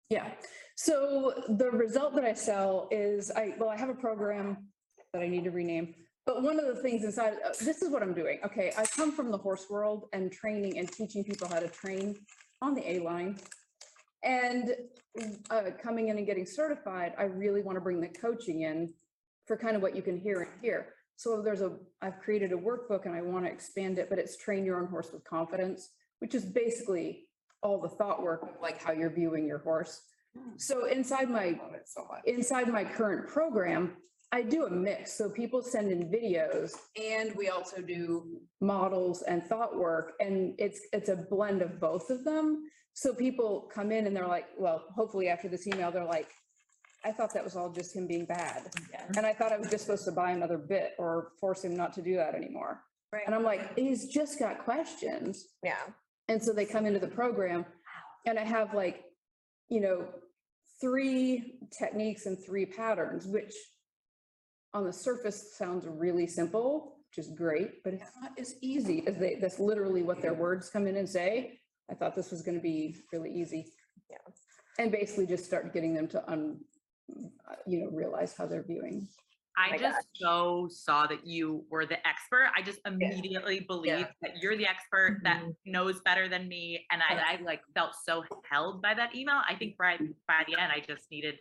Yeah, so the result that I sell is I, well, I have a program that I need to rename. But one of the things inside, uh, this is what I'm doing. Okay, I come from the horse world and training and teaching people how to train on the A line. And uh, coming in and getting certified, I really want to bring the coaching in for kind of what you can hear and hear. So there's a, I've created a workbook and I want to expand it, but it's train your own horse with confidence, which is basically all the thought work, of like how you're viewing your horse. So inside my, inside my current program, I do a mix. So people send in videos and we also do models and thought work. And it's, it's a blend of both of them. So people come in and they're like, well, hopefully after this email, they're like, I thought that was all just him being bad. And I thought I was just supposed to buy another bit or force him not to do that anymore. And I'm like, he's just got questions. Yeah. And so they come into the program and I have like, you know, three techniques and three patterns, which on the surface sounds really simple, which is great, but it's not as easy as they, that's literally what their words come in and say. I thought this was gonna be really easy. Yeah. And basically just start getting them to un, you know, realize how they're viewing. I my just so saw that you were the expert. I just immediately believed that you're the expert that Mm-hmm. knows better than me. And I, I like felt so held by that email. I think by, by the end, I just needed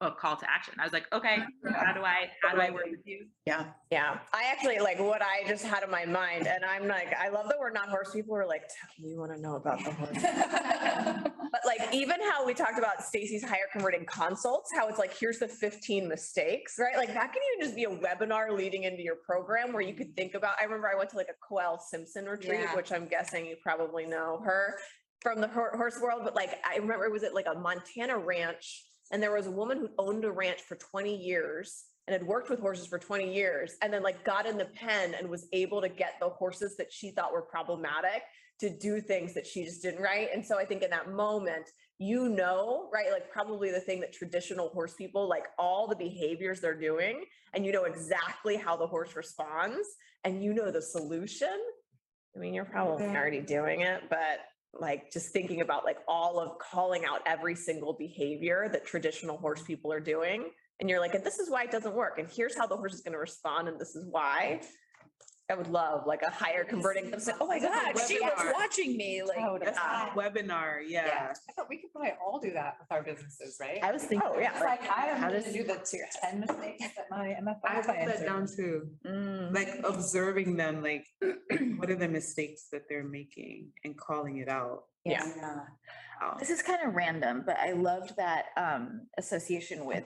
a call to action. I was like, okay, how do I, how do I work with you? Yeah. Yeah. I actually like what I just had in my mind and I'm like, I love that we're not horse people. We're like, we want to know about the horse. But like even how we talked about Stacey's higher converting consults, how it's like, here's the 15 mistakes, right? Like that can even just be a webinar leading into your program where you could think about, I remember I went to like a Coel Simpson retreat, Yeah. which I'm guessing you probably know her from the horse world, but like I remember it was at like a Montana ranch and there was a woman who owned a ranch for 20 years and had worked with horses for 20 years and then like got in the pen and was able to get the horses that she thought were problematic to do things that she just didn't right. And so I think in that moment, you know, right, like probably the thing that traditional horse people, like all the behaviors they're doing, and you know exactly how the horse responds and you know the solution. I mean, you're probably already doing it, but like just thinking about like all of calling out every single behavior that traditional horse people are doing. And you're like, and this is why it doesn't work. And here's how the horse is going to respond. And this is why. I would love like a higher converting. Oh my God, she was Webinar. watching me like. That's a Webinar, yeah. I thought we could probably all do that with our businesses, right? I was thinking. Oh, yeah. It's like, I How am going does- to do the ten mistakes that my MFI I have clients that are down too, like observing them, like, what are the mistakes that they're making and calling it out? Yeah. Wow. This is kind of random, but I loved that um association with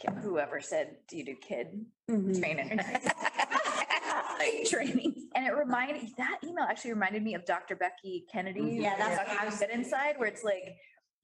ki- whoever said, do you do kid training? Training. And it reminded, that email actually reminded me of Dr. Becky Kennedy. Mm-hmm. Yeah, that's what I was- Inside, where it's like,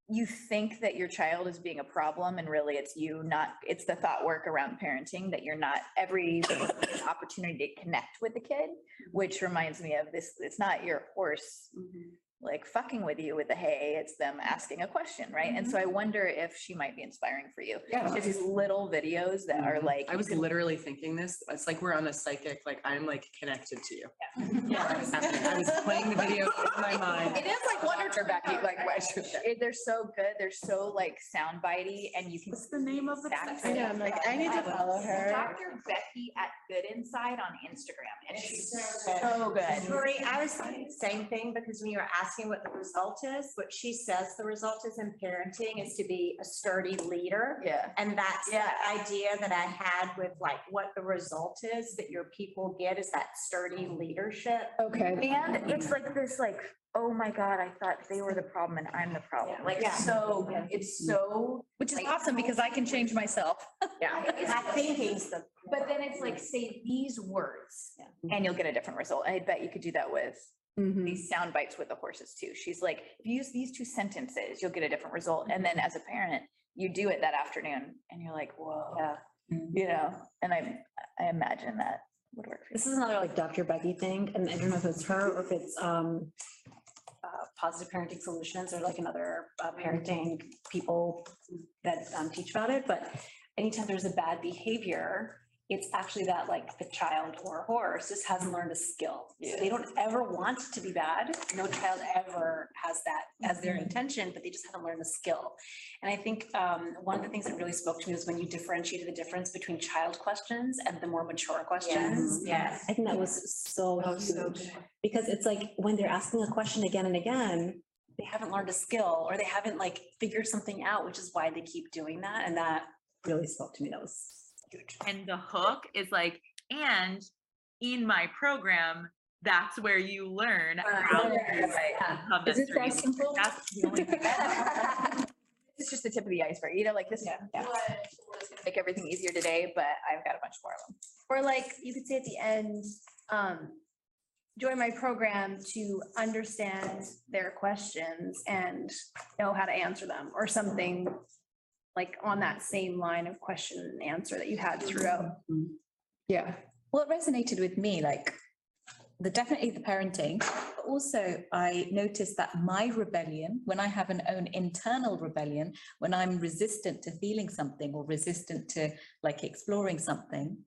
you think that your child is being a problem and really it's you, not, it's the thought work around parenting that you're not every opportunity to connect with the kid, which reminds me of this, it's not your horse mm-hmm. Like fucking with you with the hey it's them asking a question, right? And mm-hmm. so I wonder if she might be inspiring for you. Yeah. Just these little videos that are mm-hmm. like. I was can- literally thinking this, it's like we're on a psychic, like I'm like connected to you. Yeah. I was playing the video in my mind. It is like Wonder Turn Becky, like, it- they're so good, they're so like sound bitey and you can. What's the name of the exact- Yeah, I'm like, I need to follow her. Dr. Becky at Good Inside on Instagram and she's so so good. Marie, I was thinking the same thing because when you were asking what the result is, what she says the result is in parenting is to be a sturdy leader. Yeah. And that's the idea that I had with like what the result is that your people get is that sturdy leadership. Okay. And it's like this, like, oh my God, I thought they were the problem and I'm the problem. Like, Yeah. so, it's so. Which is like, awesome because I can change myself. Yeah. I think he's the. But then it's like, say these words and you'll get a different result. I bet you could do that with these sound bites with the horses too. She's like, if you use these two sentences, you'll get a different result. And then as a parent, you do it that afternoon and you're like, whoa. Yeah. You know, and I, I imagine that would work for you. This is another like Dr. Becky thing, and I don't know if it's her or if it's um uh, Positive Parenting Solutions or like another uh, parenting people that um, teach about it, but anytime there's a bad behavior, it's actually that like the child or horse just hasn't learned a skill. So they don't ever want to be bad. No child ever has that as their intention, but they just haven't learned the skill. And I think um, one of the things that really spoke to me was when you differentiated the difference between child questions and the more mature questions. yes. I think that was so huge. Because it's like when they're asking a question again and again, they haven't learned a skill or they haven't like figured something out, which is why they keep doing that. And that really spoke to me. That was huge. And the hook is like, and in my program, that's where you learn how to become Is it that trainee." simple? That's the only. It's just the tip of the iceberg, you know, like this, yeah. Make everything easier today, but I've got a bunch more of them. Or like, you could say at the end, um, join my program to understand their questions and know how to answer them, or something like on that mm. same line of question and answer that you had throughout. Mm-hmm. Yeah. Well, it resonated with me, like, the definitely the parenting, but also I noticed that my rebellion, when I have an own internal rebellion, when I'm resistant to feeling something or resistant to like exploring something,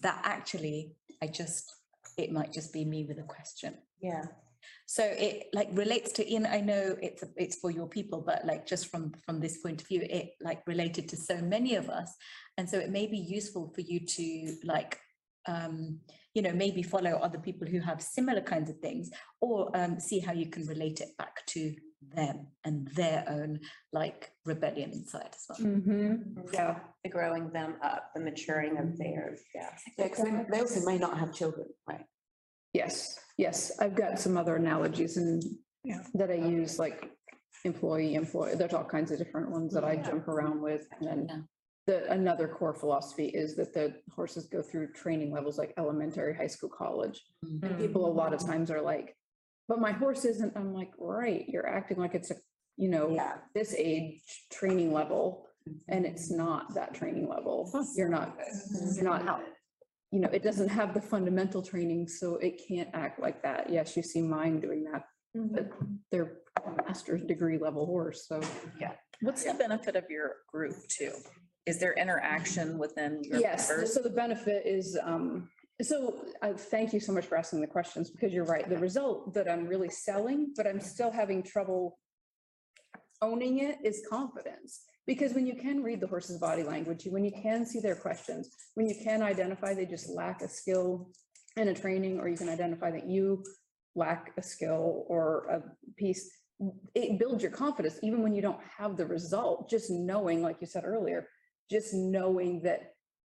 that actually, I just, it might just be me with a question. Yeah. So it like relates to, Ian, I know it's, a- it's for your people, but like just from, from this point of view, it like related to so many of us. And so it may be useful for you to like, um, you know, maybe follow other people who have similar kinds of things or um, see how you can relate it back to them and their own like rebellion inside as well. Yeah. The growing them up, the maturing of theirs, yeah. Yeah, because they also may not have children, right? Yes, yes, I've got some other analogies and that I use, like employee, employee, there's all kinds of different ones that I jump around with. And then the, another core philosophy is that the horses go through training levels like elementary, high school, college. Mm-hmm. And people a lot of times are like, but my horse isn't, I'm like, right, you're acting like it's a, you know, this age training level. Mm-hmm. And it's not that training level. You're not, you're not, you know, it doesn't have the fundamental training, so it can't act like that. Yes, you see mine doing that, but they're a master's degree level horse, so. Yeah. What's the benefit of your group too? Is there interaction within your Yes, members? so the benefit is, um, so I thank you so much for asking the questions because you're right. The result that I'm really selling, but I'm still having trouble owning it is confidence. Because when you can read the horse's body language, when you can see their questions, when you can identify they just lack a skill and a training, or you can identify that you lack a skill or a piece, it builds your confidence even when you don't have the result, just knowing, like you said earlier, just knowing that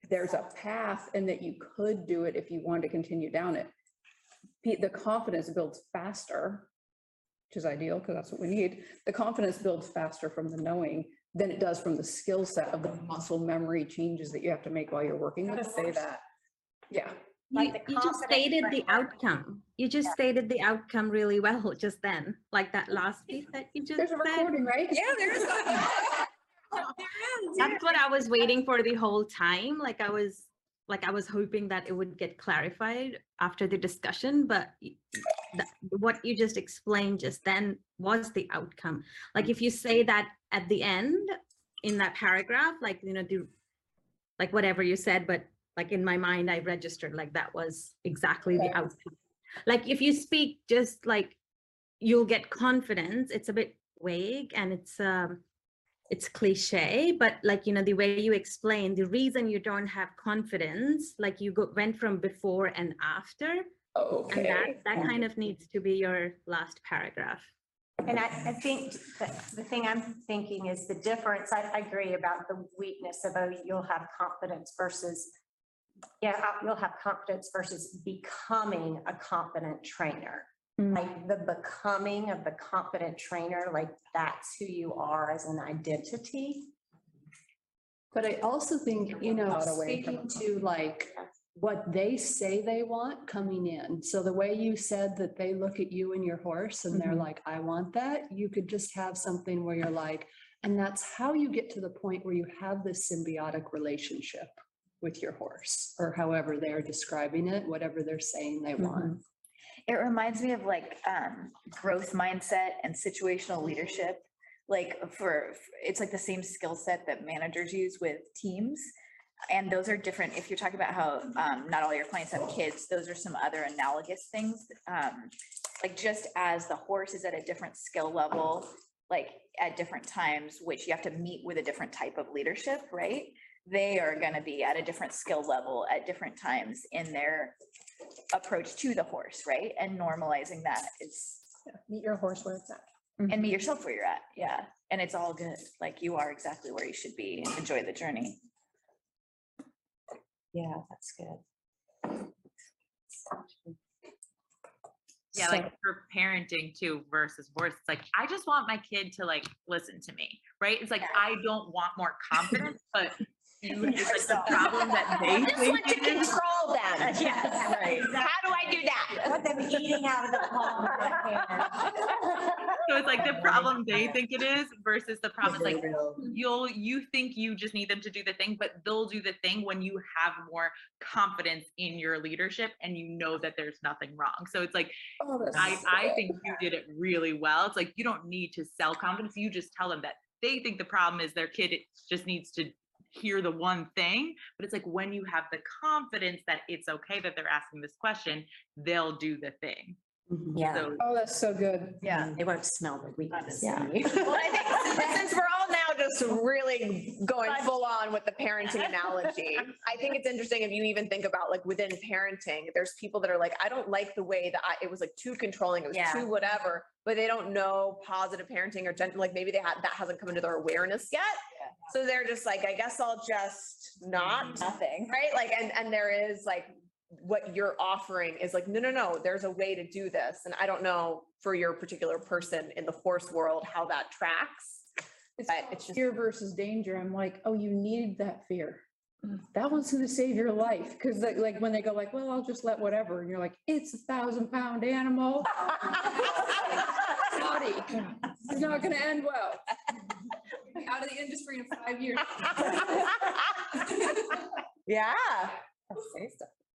there's a path and that you could do it if you wanted to continue down it. The confidence builds faster, which is ideal because that's what we need. The confidence builds faster from the knowing than it does from the skill set of the muscle memory changes that you have to make while you're working. with say that. Yeah. You, you just stated the outcome. You just stated the outcome really well just then, like that last piece that you just There's a said. recording, right? Yeah, there is. That's what I was waiting for the whole time. Like I was, like I was hoping that it would get clarified after the discussion, but that- what you just explained just then was the outcome. Like if you say that at the end in that paragraph, like, you know, the, like whatever you said, but like in my mind, I registered like that was exactly the outcome. Like if you speak just like you'll get confidence, it's a bit vague and it's um it's cliche, but like you know, the way you explain the reason you don't have confidence, like you go went from before and after. And that that kind of needs to be your last paragraph. And I, I think the thing I'm thinking is the difference, I, I agree about the weakness of, oh, you'll have confidence versus, yeah, uh, you'll have confidence versus becoming a competent trainer. Like the becoming of the competent trainer, like that's who you are as an identity. But I also think, you know, Out away speaking to like what they say they want coming in. So the way you said that they look at you and your horse and they're Mhm. like, I want that, you could just have something where you're like, and that's how you get to the point where you have this symbiotic relationship with your horse or however they're describing it, whatever they're saying they want. It reminds me of like um growth mindset and situational leadership. Like for, it's like the same skill set that managers use with teams. And those are different. If you're talking about how um not all your clients have kids, those are some other analogous things. Um, like just as the horse is at a different skill level, like at different times, which you have to meet with a different type of leadership, right? They are gonna be at a different skill level at different times in their approach to the horse, right? And normalizing that is. Meet your horse where it's at. and meet mm-hmm. yourself where you're at. Yeah. And it's all good. Like you are exactly where you should be enjoy the journey. Yeah, that's good. Yeah, like for parenting too versus worse, it's like, I just want my kid to like listen to me, right? It's like, I don't want more confidence, but you- it's like the problem that they I just think want to it is. control them. Uh, yes. Right. How do I do that? I want them eating out of the palm of my hand. So it's like the problem they think it is versus the problem is like, you'll, you think you just need them to do the thing, but they'll do the thing when you have more confidence in your leadership and you know that there's nothing wrong. So it's like, Oh, that's I, so I think you did it really well. It's like, you don't need to sell confidence. You just tell them that they think the problem is their kid it just needs to hear the one thing. But it's like when you have the confidence that it's okay that they're asking this question, they'll do the thing. Yeah. So Oh, that's so good. Yeah. They won't smell the weakness. Yeah. Well, I think since we're all now just really going full on with the parenting analogy, I think it's interesting if you even think about like within parenting, there's people that are like, I don't like the way that I, it was like too controlling, it was Yeah. too whatever, but they don't know positive parenting or like maybe they had, that hasn't come into their awareness yet. So they're just like, I guess I'll just not. Mm-hmm. Nothing. Right? Like, and, and there is like, what you're offering is like, no, no, no, there's a way to do this. And I don't know for your particular person in the horse world, how that tracks. It's But it's just, fear versus danger. I'm like, oh, you need that fear. Mm. That one's gonna save your life. Cause like, like when they go like, well, I'll just let whatever. And you're like, it's a thousand pound animal. Naughty. It's not gonna end well. Out of the industry in five years. yeah.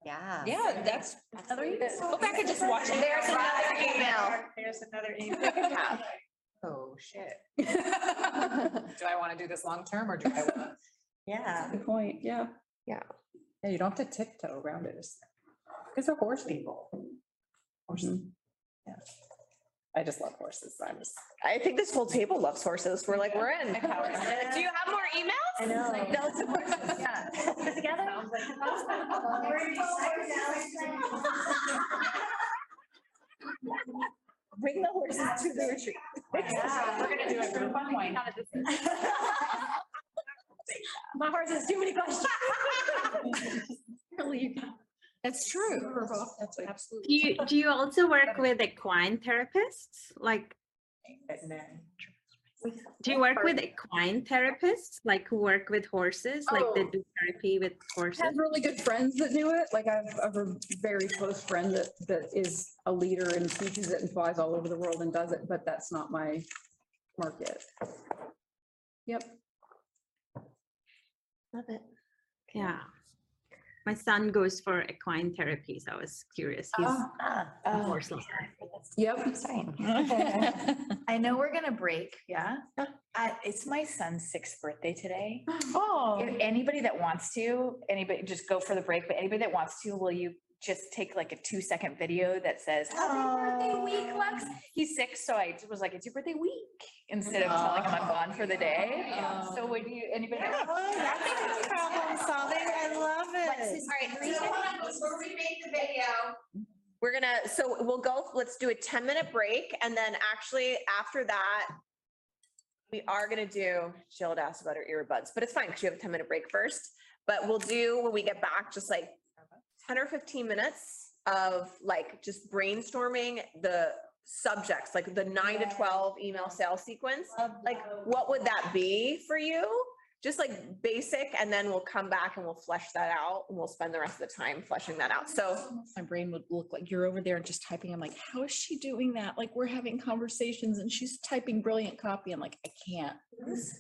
Yeah. Yeah, that's. Go back and just watch it. There's another email. There's another email. Oh, shit. Do I want to do this long term or do I want? To Yeah. Good point, yeah. Yeah. Yeah, you don't have to tiptoe around it. Because they're horse mm-hmm. people. Horses. Mm-hmm. Yeah. I just love horses. I just. I think this whole table loves horses. We're like, we're in. Do you have more emails? I know. No, it's horses. Yeah. Put it together. Bring the horses to the retreat. Yeah, we're gonna do it from one point. My horse has too many questions. That's true. That's absolutely. Do you, do you also work with equine therapists? Like, do you work with equine therapists, like who work with horses, like they Oh. do therapy with I horses? have really good friends that do it. Like I have I have a very close friend that, that is a leader and teaches it and flies all over the world and does it, but that's not my market. Yep. Love it. Yeah. My son goes for equine therapy, so I was curious. He's Ah, a horse lover. Yep. I know we're gonna break, yeah? Uh, it's my son's sixth birthday today. Oh. If anybody that wants to, anybody, just go for the break, but anybody that wants to, will you just take like a two second video that says, happy birthday week, Lux? He's six, so I was like, it's your birthday week, instead of telling him I'm oh. gone for the day. So would you, anybody? Oh, that's problem solving. I love it. All right, before we make the video. We're gonna, so we'll go, let's do a ten minute break and then actually after that. We are gonna do, Jill had asked about her earbuds, but it's fine because you have a ten minute break first. But we'll do, when we get back, just like ten or fifteen minutes of like just brainstorming the subjects, like the nine to twelve email sales sequence. Like, what would that be for you? Just like basic, and then we'll come back and we'll flesh that out and we'll spend the rest of the time fleshing that out. So My brain would look like you're over there and just typing. I'm like, how is she doing that? Like, we're having conversations and she's typing brilliant copy. I'm like, I can't.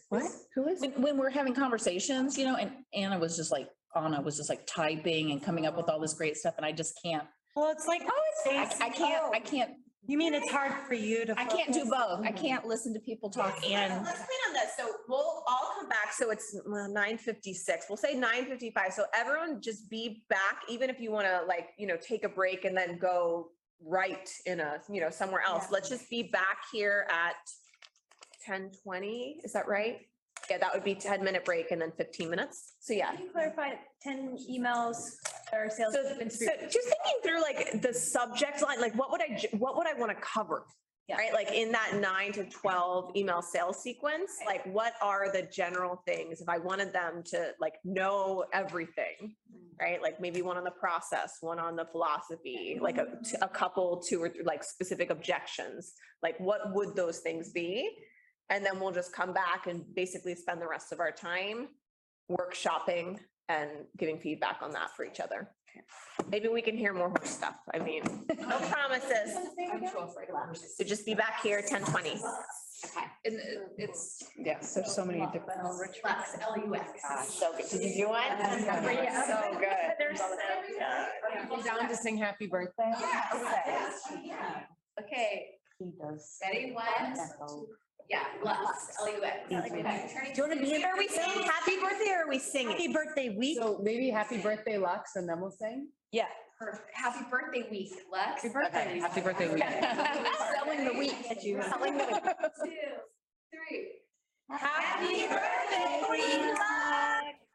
What? Who is? When, when we're having conversations, you know, and Anna was just like, Anna was just like typing and coming up with all this great stuff and I just can't. Well, it's like, oh, I, I can't, I can't, you mean it's hard for you to? I can't do focus? both. I mm-hmm. can't listen to people talk and. Let's plan on this. So we'll all come back. So it's uh, nine fifty-six. We'll say nine fifty-five. So everyone just be back, even if you want to like, you know, take a break and then go right in a, you know, somewhere else. Let's just be back here at ten twenty. Is that right? Yeah, that would be ten minute break and then fifteen minutes. So yeah. Can you clarify ten emails or sales? So, so just thinking through like the subject line, like what would I, what would I want to cover? Yeah. Right, like in that nine to twelve email sales sequence, like what are the general things? If I wanted them to like know everything, mm-hmm. right? Like maybe one on the process, one on the philosophy, like a couple, two or three, like specific objections. Like what would those things be? And then we'll just come back and basically spend the rest of our time workshopping and giving feedback on that for each other. Maybe we can hear more horse stuff. I mean, no promises. So just be back here ten twenty. And it- it's, yes, there's so many different. Lux, L U X. So good. Did you do one? Yeah. So good. They're so You down to sing happy birthday? Okay, He does. ready, one, yeah, Lux, L U X. Do you want to be, are we saying happy birthday or are we singing? Happy birthday week. So maybe happy birthday Lux and then we'll sing? Yeah. Happy birthday week, Lux. Happy birthday. Happy birthday week. Selling the week that you. Selling the- week. Two, three. Happy birthday, Queen Lux.